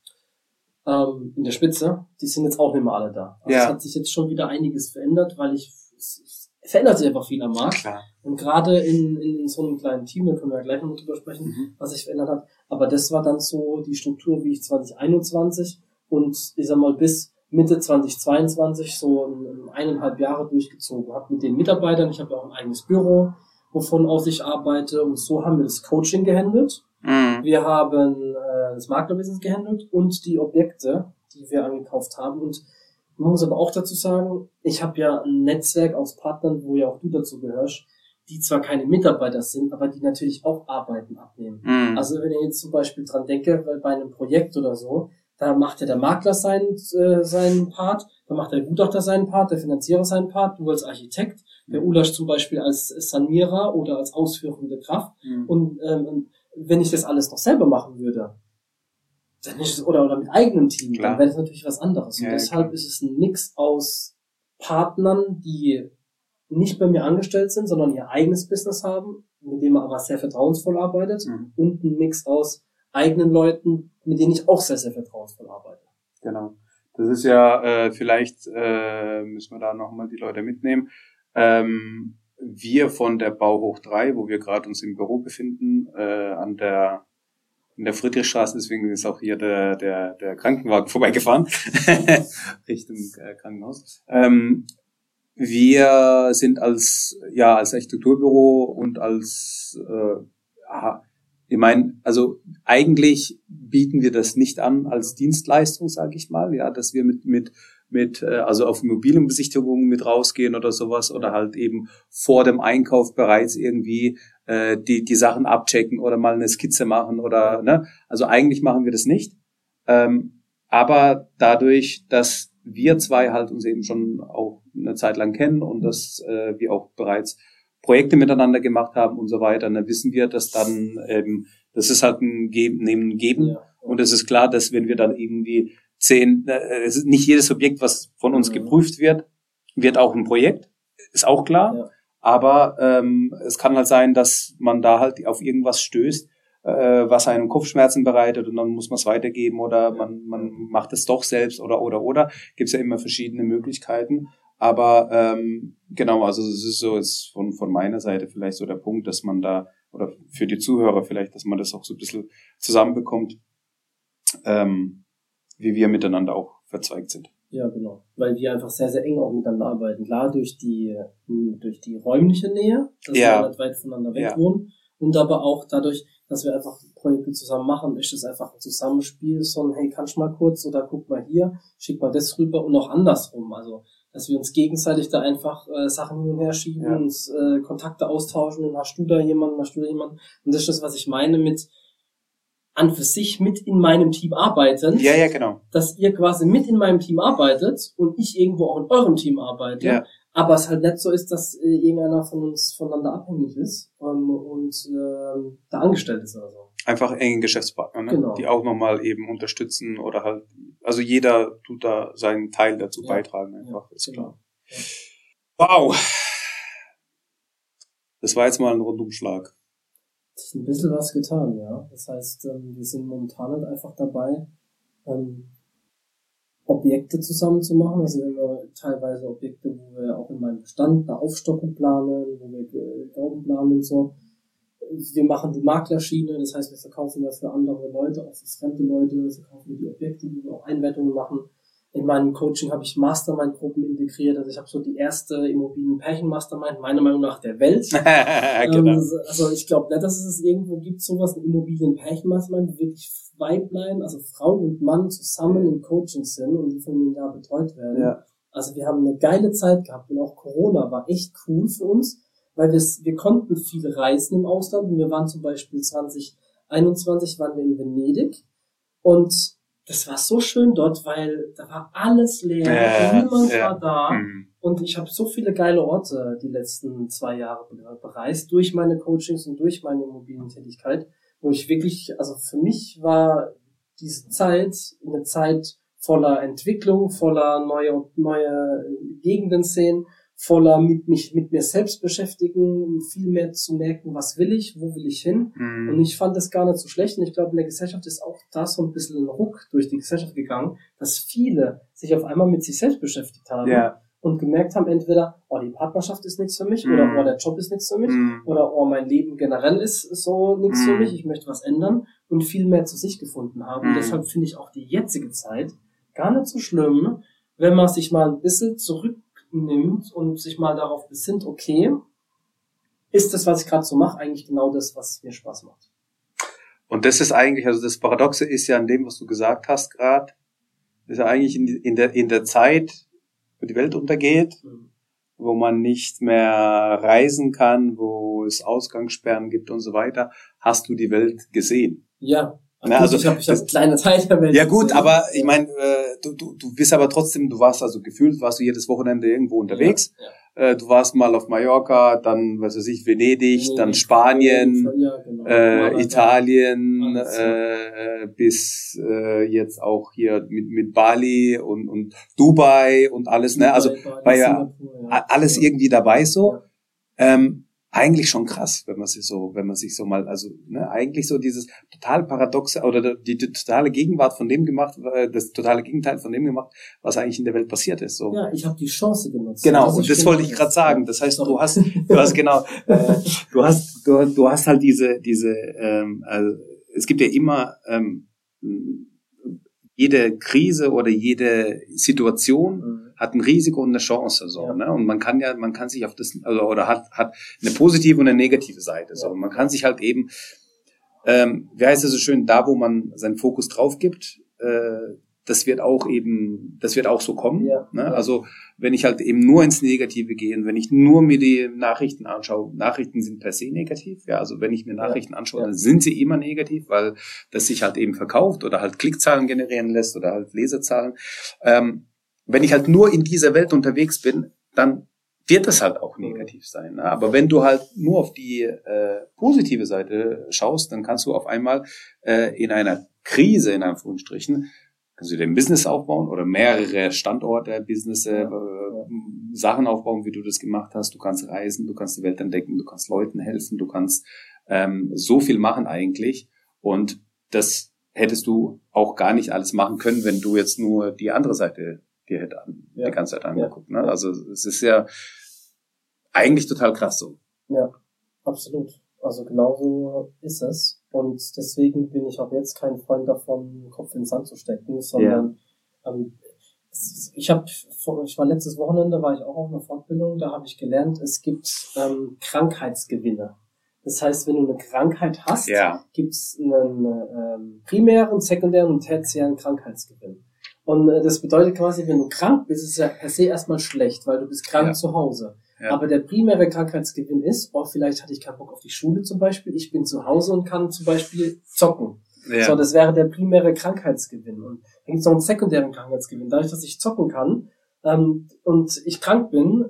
ähm, in der Spitze. Die sind jetzt auch nicht mehr alle da. Also Ja. es hat sich jetzt schon wieder einiges verändert, weil ich es, es verändert sich einfach viel am Markt. Klar. Und gerade in, in so einem kleinen Team, da können wir ja gleich noch drüber sprechen, Mhm. was sich verändert hat. Aber das war dann so die Struktur, wie ich 2021 und ich sag mal bis Mitte 2022 so ein, ein eineinhalb Jahre durchgezogen habe mit den Mitarbeitern. Ich habe ja auch ein eigenes Büro, wovon aus ich arbeite und so haben wir das Coaching gehandelt. Mhm. Wir haben äh, das Maklerbusiness gehandelt und die Objekte, die wir angekauft haben. Und man muss aber auch dazu sagen, ich habe ja ein Netzwerk aus Partnern, wo ja auch du dazu gehörst, die zwar keine Mitarbeiter sind, aber die natürlich auch Arbeiten abnehmen. Mhm. Also wenn ich jetzt zum Beispiel dran denke, bei einem Projekt oder so, da macht ja der Makler seinen, äh, seinen Part, da macht der Gutachter seinen Part, der Finanzierer seinen Part, du als Architekt, der Ulasch zum Beispiel als Sanierer oder als ausführende Kraft. Mhm. Und ähm, wenn ich das alles noch selber machen würde, dann ist es, oder, oder mit eigenem Team, Klar. dann wäre das natürlich was anderes. Und ja, deshalb klar. ist es ein Mix aus Partnern, die nicht bei mir angestellt sind, sondern ihr eigenes Business haben, mit dem man aber sehr vertrauensvoll arbeitet, Mhm. und ein Mix aus eigenen Leuten, mit denen ich auch sehr, sehr vertrauensvoll arbeite. Genau. Das ist ja, äh, vielleicht äh, müssen wir da nochmal die Leute mitnehmen. Ähm, wir von der Bau hoch 3, wo wir gerade uns im Büro befinden, äh, an der in der Friedrichstraße, deswegen ist auch hier der, der, der Krankenwagen vorbeigefahren, Richtung äh, Krankenhaus. Ähm, wir sind als, ja, als Architekturbüro und als, äh, ich meine, also eigentlich bieten wir das nicht an als Dienstleistung, sage ich mal, ja, dass wir mit mit mit äh, also auf Immobilienbesichtigungen mit rausgehen oder sowas oder halt eben vor dem Einkauf bereits irgendwie äh, die die Sachen abchecken oder mal eine Skizze machen oder ne, also eigentlich machen wir das nicht. Ähm, Aber dadurch, dass wir zwei halt uns eben schon auch eine Zeit lang kennen und dass äh, wir auch bereits Projekte miteinander gemacht haben und so weiter, dann wissen wir, dass dann ähm, das ist halt ein Geben, Nehmen, Geben. Ja. Und es ist klar, dass wenn wir dann irgendwie zehn, äh, es ist nicht jedes Objekt, was von uns Mhm. geprüft wird, wird auch ein Projekt, ist auch klar. Ja. Aber ähm, es kann halt sein, dass man da halt auf irgendwas stößt, äh, was einem Kopfschmerzen bereitet und dann muss man es weitergeben oder man, man macht es doch selbst oder oder oder. Gibt es ja immer verschiedene Möglichkeiten. Aber ähm, genau, also es ist so ist von, von meiner Seite vielleicht so der Punkt, dass man da, oder für die Zuhörer vielleicht, dass man das auch so ein bisschen zusammenbekommt, ähm, wie wir miteinander auch verzweigt sind. Ja, genau. Weil wir einfach sehr, sehr eng auch miteinander arbeiten. Klar, durch die, mh, durch die räumliche Nähe, dass Ja. wir nicht weit voneinander weg Ja. wohnen. Und aber auch dadurch, dass wir einfach Projekte zusammen machen, ist es einfach ein Zusammenspiel, so ein, hey, kannst du mal kurz oder guck mal hier, schick mal das rüber und auch andersrum. Also, dass wir uns gegenseitig da einfach äh, Sachen hin und her schieben, Ja. uns äh, Kontakte austauschen und hast du da jemanden, hast du da jemanden. Und das ist das, was ich meine mit an für sich mit in meinem Team arbeiten Ja, ja, genau. dass ihr quasi mit in meinem Team arbeitet und ich irgendwo auch in eurem Team arbeite. Ja. Aber es halt nicht so ist, dass äh, irgendeiner von uns voneinander abhängig ist ähm, und ähm, da angestellt ist oder so. Einfach engen Geschäftspartner, ne? Genau. die auch nochmal eben unterstützen oder halt, also jeder tut da seinen Teil dazu Ja. beitragen, einfach, ist genau. klar. Wow! Das war jetzt mal ein Rundumschlag. Ein bisschen was getan, ja. Das heißt, ähm, wir sind momentan halt einfach dabei, ähm, Objekte zusammen zu machen. Also wir haben teilweise Objekte, wo wir auch in meinem Bestand eine Aufstockung planen, wo wir Gauben planen und so. Wir machen die Maklerschiene, das heißt, wir verkaufen ja für andere Leute, auch für fremde Leute, verkaufen die Objekte, wo wir auch Einwertungen machen. In meinem Coaching habe ich Mastermind-Gruppen integriert, also ich habe so die erste Immobilien-Pärchen-Mastermind, meiner Meinung nach der Welt. Ähm, genau. also ich glaube nicht, dass es es irgendwo gibt, sowas in Immobilienpärchenmaßnahmen, wo wirklich Weiblein, also Frau und Mann zusammen im Coaching sind und die von ihnen da betreut werden. Ja. Also wir haben eine geile Zeit gehabt und auch Corona war echt cool für uns, weil wir konnten viele reisen im Ausland und wir waren zum Beispiel 2021 waren wir in Venedig und das war so schön dort, weil da war alles leer, Ja, niemand ja. war da. Mhm. Und ich habe so viele geile Orte die letzten zwei Jahre be- bereist, durch meine Coachings und durch meine Immobilientätigkeit, wo ich wirklich, also für mich war diese Zeit eine Zeit voller Entwicklung, voller neue, neue Gegenden sehen, voller mit mich, mit mir selbst beschäftigen, um viel mehr zu merken, was will ich, wo will ich hin. Und Mhm. ich fand das gar nicht so schlecht. Und ich glaube, in der Gesellschaft ist auch da so ein bisschen ein Ruck durch die Gesellschaft gegangen, dass viele sich auf einmal mit sich selbst beschäftigt haben Ja. und gemerkt haben, entweder, oh, die Partnerschaft ist nichts für mich, Mhm. oder oh, der Job ist nichts für mich, Mhm. oder oh, mein Leben generell ist so nichts für Mhm. mich, ich möchte was ändern und viel mehr zu sich gefunden haben. Und Mhm. deshalb finde ich auch die jetzige Zeit gar nicht so schlimm, wenn man sich mal ein bisschen zurücknimmt und sich mal darauf besinnt, okay, ist das, was ich gerade so mache, eigentlich genau das, was mir Spaß macht. Und das ist eigentlich, also das Paradoxe ist ja an dem, was du gesagt hast gerade, ist ja eigentlich in, in, der, in der Zeit, wo die Welt untergeht, wo man nicht mehr reisen kann, wo es Ausgangssperren gibt und so weiter, hast du die Welt gesehen. Ja. Gut, also ich habe ich hab das- kleine Teil der Welt Ja gut, aber ich meine, äh, du, du, du bist aber trotzdem, du warst also gefühlt, warst du jedes Wochenende irgendwo unterwegs. Ja, ja. Äh, du warst mal auf Mallorca, dann, was weiß ich, Venedig, dann Venedig, Spanien, ja, genau. äh. Italien, ja. äh, bis äh, jetzt auch hier mit, mit Bali und, und Dubai und alles, ne? Also Dubai, Bali, war ja Singapur, a- alles Ja. irgendwie dabei so. Ja. Ähm, eigentlich schon krass, wenn man sich so, wenn man sich so mal, also ne, eigentlich so dieses total paradoxe oder die, die totale Gegenwart von dem gemacht, äh, das totale Gegenteil von dem gemacht, was eigentlich in der Welt passiert ist. So. Ja, ich habe die Chance genutzt. Genau, Das und das wollte ich gerade sagen. Das heißt, du hast, du hast genau, äh, du hast, du, du hast halt diese, diese, ähm, also, es gibt ja immer ähm, jede Krise oder jede Situation Mhm. Hat ein Risiko und eine Chance so, Ja. ne? Und man kann ja, man kann sich auf das also, oder hat hat eine positive und eine negative Seite so. Man kann sich halt eben, ähm, wie heißt es so schön, da wo man seinen Fokus drauf gibt, äh, das wird auch eben, das wird auch so kommen. Ja, ne? ja. Also wenn ich halt eben nur ins Negative gehe und wenn ich nur mir die Nachrichten anschaue, Nachrichten sind per se negativ. Ja, also wenn ich mir Nachrichten anschaue, ja. dann sind sie immer negativ, weil das sich halt eben verkauft oder halt Klickzahlen generieren lässt oder halt Leserzahlen. Ähm, wenn ich halt nur in dieser Welt unterwegs bin, dann wird das halt auch negativ sein. Ne? Aber wenn du halt nur auf die äh, positive Seite schaust, dann kannst du auf einmal äh, in einer Krise, in Anführungsstrichen, kannst du dir ein Business aufbauen oder mehrere Standorte, Business, äh, Sachen aufbauen, wie du das gemacht hast. Du kannst reisen, du kannst die Welt entdecken, du kannst Leuten helfen, du kannst ähm, so viel machen eigentlich. Und das hättest du auch gar nicht alles machen können, wenn du jetzt nur die andere Seite dir hätte an, Ja. die ganze Zeit angeguckt. Ne? Also es ist ja eigentlich total krass so. Ja, absolut. Also genauso ist es. Und deswegen bin ich auch jetzt kein Freund davon, Kopf in den Sand zu stecken, sondern ähm, es- ich habe, ich war letztes Wochenende, war ich auch auf einer Fortbildung, da habe ich gelernt, es gibt ähm, Krankheitsgewinne. Das heißt, wenn du eine Krankheit hast, Ja. gibt es einen ähm, primären, sekundären und tertiären Krankheitsgewinn. Und äh, das bedeutet quasi, wenn du krank bist, ist es ja per se erstmal schlecht, weil du bist krank Ja. zu Hause. Ja. Aber der primäre Krankheitsgewinn ist, oh, vielleicht hatte ich keinen Bock auf die Schule zum Beispiel, ich bin zu Hause und kann zum Beispiel zocken. Ja. So, das wäre der primäre Krankheitsgewinn. Und dann gibt es noch einen sekundären Krankheitsgewinn. Dadurch, dass ich zocken kann ähm, und ich krank bin,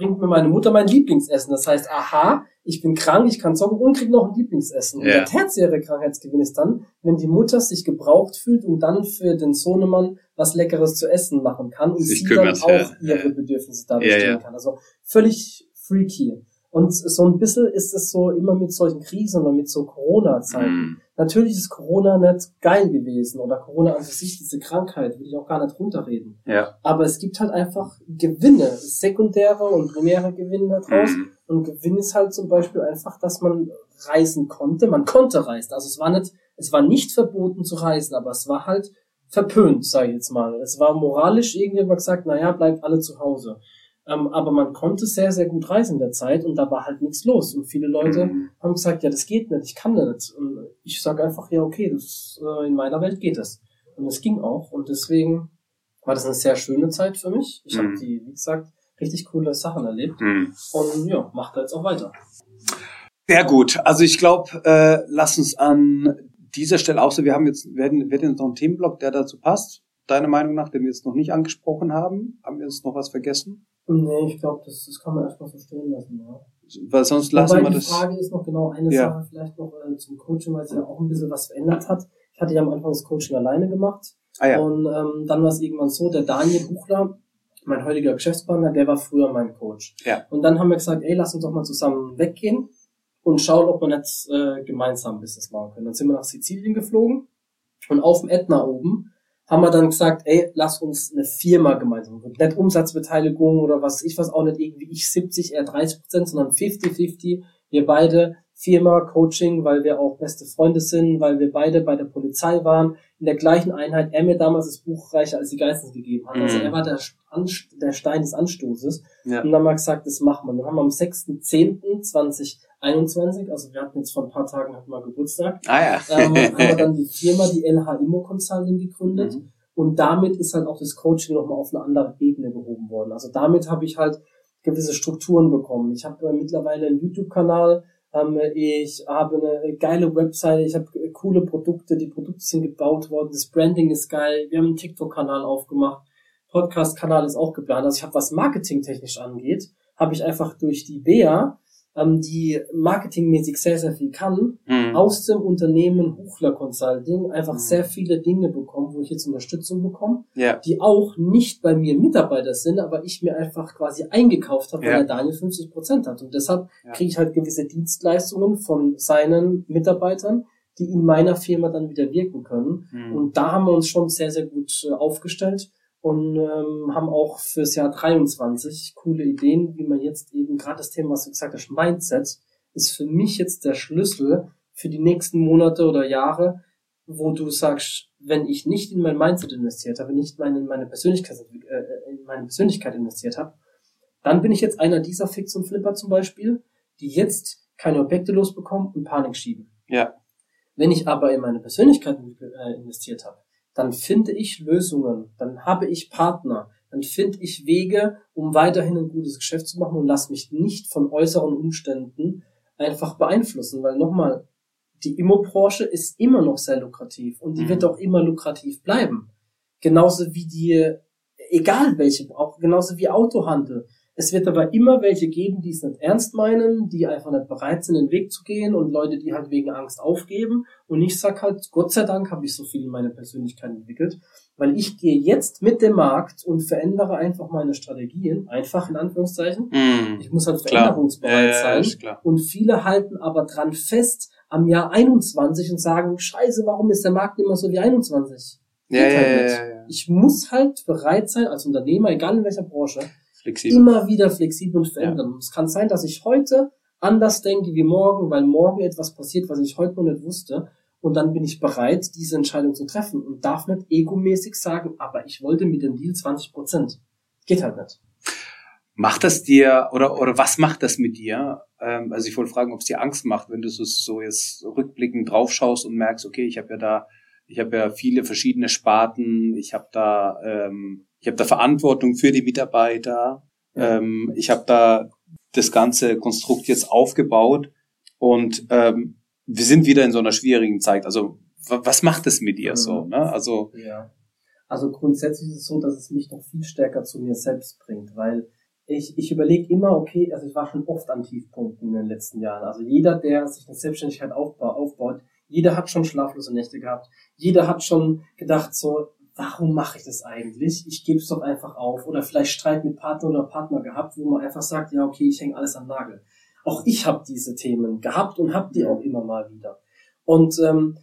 bringt mir meine Mutter mein Lieblingsessen. Das heißt, aha, ich bin krank, ich kann zocken und krieg noch ein Lieblingsessen. Und Ja. der tertiäre Krankheitsgewinn ist dann, wenn die Mutter sich gebraucht fühlt und dann für den Sohnemann was Leckeres zu essen machen kann und Sich sie kümmert, dann ja. auch ihre Ja. Bedürfnisse dadurch Ja, stillen ja. kann. Also völlig freaky. Und so ein bisschen ist es so immer mit solchen Krisen oder mit so Corona-Zeiten. Mhm. Natürlich ist Corona nicht geil gewesen oder Corona an sich, diese Krankheit, will ich auch gar nicht runterreden. Ja. Aber es gibt halt einfach Gewinne, sekundäre und primäre Gewinne daraus. Mhm. Und Gewinn ist halt zum Beispiel einfach, dass man reisen konnte. Man konnte reisen. Also es war nicht, es war nicht verboten zu reisen, aber es war halt verpönt, sage ich jetzt mal. Es war moralisch irgendwie immer gesagt, naja, bleibt alle zu Hause. Ähm, aber man konnte sehr, sehr gut reisen in der Zeit und da war halt nichts los. Und viele Leute Mhm. haben gesagt, ja, das geht nicht, ich kann nicht. Und ich sage einfach, ja, okay, das, äh, in meiner Welt geht es. Und es ging auch. Und deswegen war das eine sehr schöne Zeit für mich. Ich Mhm. habe die, wie gesagt, richtig coole Sachen erlebt. Mhm. Und ja, macht da jetzt auch weiter. Sehr gut. Also ich glaube, äh, lass uns an dieser Stelle auch so, wir haben jetzt, wir hätten jetzt noch einen Themenblock, der dazu passt. Deiner Meinung nach, den wir jetzt noch nicht angesprochen haben. Haben wir jetzt noch was vergessen? Nee, ich glaube, das, das kann man erstmal so stehen lassen. Ja. Weil sonst lassen Wobei wir die das. Frage ist noch genau eine Ja. Sache vielleicht noch äh, zum Coaching, weil es ja auch ein bisschen was verändert hat. Ich hatte ja am Anfang das Coaching alleine gemacht. Ah ja. Und ähm, dann war es irgendwann so, der Daniel Buchler, mein heutiger Geschäftspartner, der war früher mein Coach. Ja. Und dann haben wir gesagt, ey, lass uns doch mal zusammen weggehen und schauen, ob wir nicht äh, gemeinsam Business machen können. Dann sind wir nach Sizilien geflogen und auf dem Ätna oben haben wir dann gesagt, ey, lass uns eine Firma gemeinsam gründen. Nicht Umsatzbeteiligung oder was ich was, auch nicht irgendwie ich 70, er 30 Prozent, sondern 50-50. Wir beide Firma, Coaching, weil wir auch beste Freunde sind, weil wir beide bei der Polizei waren, in der gleichen Einheit. Er mir damals das Buch Reicher als die Geistens gegeben hat. Also Mhm. er war der, der Stein des Anstoßes. Ja. Und dann haben wir gesagt, das machen wir. Dann haben wir am 6.10.2021, also wir hatten jetzt vor ein paar Tagen hatten wir Geburtstag, Ah ja. ähm, haben wir dann die Firma, die LH Immo Consulting gegründet. Mhm. Und damit ist halt auch das Coaching nochmal auf eine andere Ebene gehoben worden. Also damit habe ich halt gewisse Strukturen bekommen. Ich habe äh, mittlerweile einen YouTube-Kanal, ähm, ich habe eine geile Webseite, ich habe äh, coole Produkte, die Produkte sind gebaut worden, das Branding ist geil, wir haben einen TikTok-Kanal aufgemacht, Podcast-Kanal ist auch geplant. Also ich habe, was marketingtechnisch angeht, habe ich einfach durch die Bea, ähm, die marketingmäßig sehr, sehr viel kann, Mhm. aus dem Unternehmen Huchler Consulting einfach Mhm. sehr viele Dinge bekommen, wo ich jetzt Unterstützung bekomme, Ja. die auch nicht bei mir Mitarbeiter sind, aber ich mir einfach quasi eingekauft habe, weil Ja. der Daniel 50 Prozent hat. Und deshalb Ja. kriege ich halt gewisse Dienstleistungen von seinen Mitarbeitern, die in meiner Firma dann wieder wirken können. Mhm. Und da haben wir uns schon sehr, sehr gut äh, aufgestellt und ähm, haben auch fürs Jahr 23 coole Ideen, wie man jetzt eben gerade das Thema, was du gesagt hast, Mindset, ist für mich jetzt der Schlüssel für die nächsten Monate oder Jahre, wo du sagst, wenn ich nicht in mein Mindset investiert habe, nicht meine, in meine Persönlichkeit, äh, in meine Persönlichkeit investiert habe, dann bin ich jetzt einer dieser Fix und Flipper zum Beispiel, die jetzt keine Objekte losbekommen und Panik schieben. Ja. Wenn ich aber in meine Persönlichkeit äh, investiert habe, dann finde ich Lösungen, dann habe ich Partner, dann finde ich Wege, um weiterhin ein gutes Geschäft zu machen und lass mich nicht von äußeren Umständen einfach beeinflussen, weil nochmal, die Immobranche ist immer noch sehr lukrativ und die Mhm. wird auch immer lukrativ bleiben. Genauso wie die, egal welche, auch genauso wie Autohandel. Es wird aber immer welche geben, die es nicht ernst meinen, die einfach nicht bereit sind, den Weg zu gehen und Leute, die halt wegen Angst aufgeben. Und ich sag halt, Gott sei Dank habe ich so viel in meiner Persönlichkeit entwickelt, weil ich gehe jetzt mit dem Markt und verändere einfach meine Strategien, einfach in Anführungszeichen. Mhm. Ich muss halt veränderungsbereit Ja, sein. Und viele halten aber dran fest am Jahr 21 und sagen, scheiße, warum ist der Markt immer so wie 21? Ja, halt ja, ja, ja. Ich muss halt bereit sein, als Unternehmer, egal in welcher Branche, Flexibel. immer wieder flexibel und verändern. Es kann sein, dass ich heute anders denke wie morgen, weil morgen etwas passiert, was ich heute noch nicht wusste. Und dann bin ich bereit, diese Entscheidung zu treffen und darf nicht egomäßig sagen, aber ich wollte mit dem Deal 20 Prozent. Geht halt nicht. Macht das dir oder oder was macht das mit dir? Ähm, also ich wollte fragen, ob es dir Angst macht, wenn du so, so jetzt rückblickend draufschaust und merkst, okay, ich habe ja da, ich habe ja viele verschiedene Sparten, ich habe da, ähm, ich habe da Verantwortung für die Mitarbeiter, Ja. ähm, ich habe da das ganze Konstrukt jetzt aufgebaut und ähm, wir sind wieder in so einer schwierigen Zeit. Also wa- was macht das mit dir Mhm. so? Ne? Also Ja. Also grundsätzlich ist es so, dass es mich noch viel stärker zu mir selbst bringt, weil ich, ich überlege immer, okay, also ich war schon oft an Tiefpunkten in den letzten Jahren. Also jeder, der sich eine Selbstständigkeit aufbaut, aufbaut jeder hat schon schlaflose Nächte gehabt. Jeder hat schon gedacht so, warum mache ich das eigentlich? Ich gebe es doch einfach auf. Oder vielleicht Streit mit Partner oder Partner gehabt, wo man einfach sagt, ja, okay, ich hänge alles am Nagel. Auch ich habe diese Themen gehabt und habe die auch immer mal wieder. Und ähm,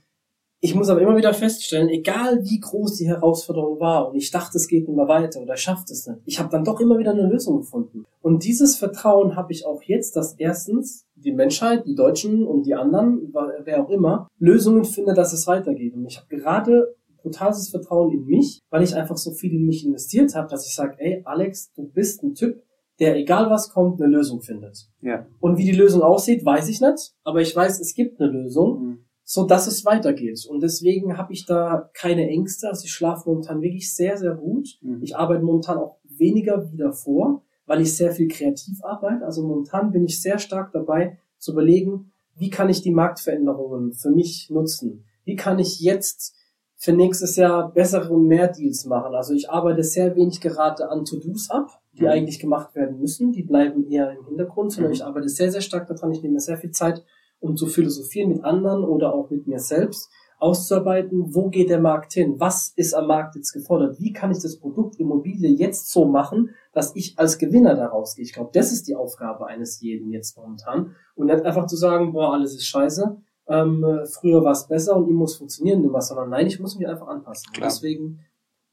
ich muss aber immer wieder feststellen, egal wie groß die Herausforderung war und ich dachte, es geht nicht mehr weiter oder ich schaffe es nicht, ich habe dann doch immer wieder eine Lösung gefunden. Und dieses Vertrauen habe ich auch jetzt, dass erstens die Menschheit, die Deutschen und die anderen, wer auch immer, Lösungen findet, dass es weitergeht. Und ich habe gerade brutales Vertrauen in mich, weil ich einfach so viel in mich investiert habe, dass ich sage, ey Alex, du bist ein Typ, der egal was kommt, eine Lösung findet. ja. Und wie die Lösung aussieht, weiß ich nicht, aber ich weiß, es gibt eine Lösung so dass es weitergeht. Und deswegen habe ich da keine Ängste. Also ich schlafe momentan wirklich sehr, sehr gut. Mhm. Ich arbeite momentan auch weniger wie davor, weil ich sehr viel kreativ arbeite. Also momentan bin ich sehr stark dabei zu überlegen, wie kann ich die Marktveränderungen für mich nutzen? Wie kann ich jetzt für nächstes Jahr bessere und mehr Deals machen? Also ich arbeite sehr wenig gerade an To-Dos ab, die Mhm. eigentlich gemacht werden müssen. Die bleiben eher im Hintergrund, sondern Mhm. ich arbeite sehr, sehr stark daran. Ich nehme mir sehr viel Zeit, um zu philosophieren mit anderen oder auch mit mir selbst, auszuarbeiten, wo geht der Markt hin? Was ist am Markt jetzt gefordert? Wie kann ich das Produkt Immobilie jetzt so machen, dass ich als Gewinner daraus gehe? Ich glaube, das ist die Aufgabe eines jeden jetzt momentan. Und nicht einfach zu sagen, boah, alles ist scheiße, ähm, früher war es besser und ich muss funktionieren immer, sondern nein, ich muss mich einfach anpassen. Klar. Deswegen,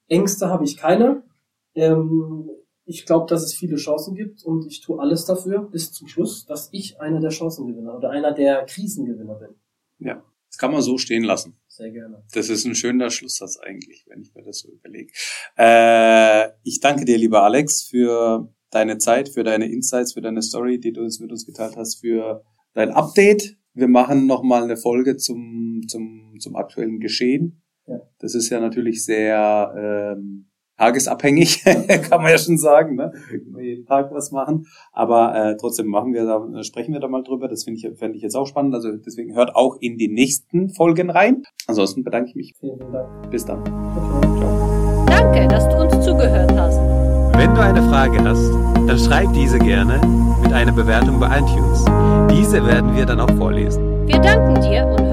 Ängste habe ich keine. Ähm, ich glaube, dass es viele Chancen gibt und ich tue alles dafür bis zum Schluss, dass ich einer der Chancengewinner oder einer der Krisengewinner bin. Ja. Das kann man so stehen lassen. Sehr gerne. Das ist ein schöner Schlusssatz eigentlich, wenn ich mir das so überlege. Äh, ich danke dir, lieber Alex, für deine Zeit, für deine Insights, für deine Story, die du uns mit uns geteilt hast, für dein Update. Wir machen nochmal eine Folge zum, zum, zum aktuellen Geschehen. Ja. Das ist ja natürlich sehr ähm, tagesabhängig, kann man ja schon sagen. Ne? Jeden Tag was machen. Aber äh, trotzdem machen wir da, sprechen wir da mal drüber. Das finde ich, fände ich jetzt auch spannend. Also deswegen hört auch in die nächsten Folgen rein. Ansonsten bedanke ich mich. Vielen, Dank. Bis dann. Ciao, ciao. Danke, dass du uns zugehört hast. Wenn du eine Frage hast, dann schreib diese gerne mit einer Bewertung bei iTunes. Diese werden wir dann auch vorlesen. Wir danken dir und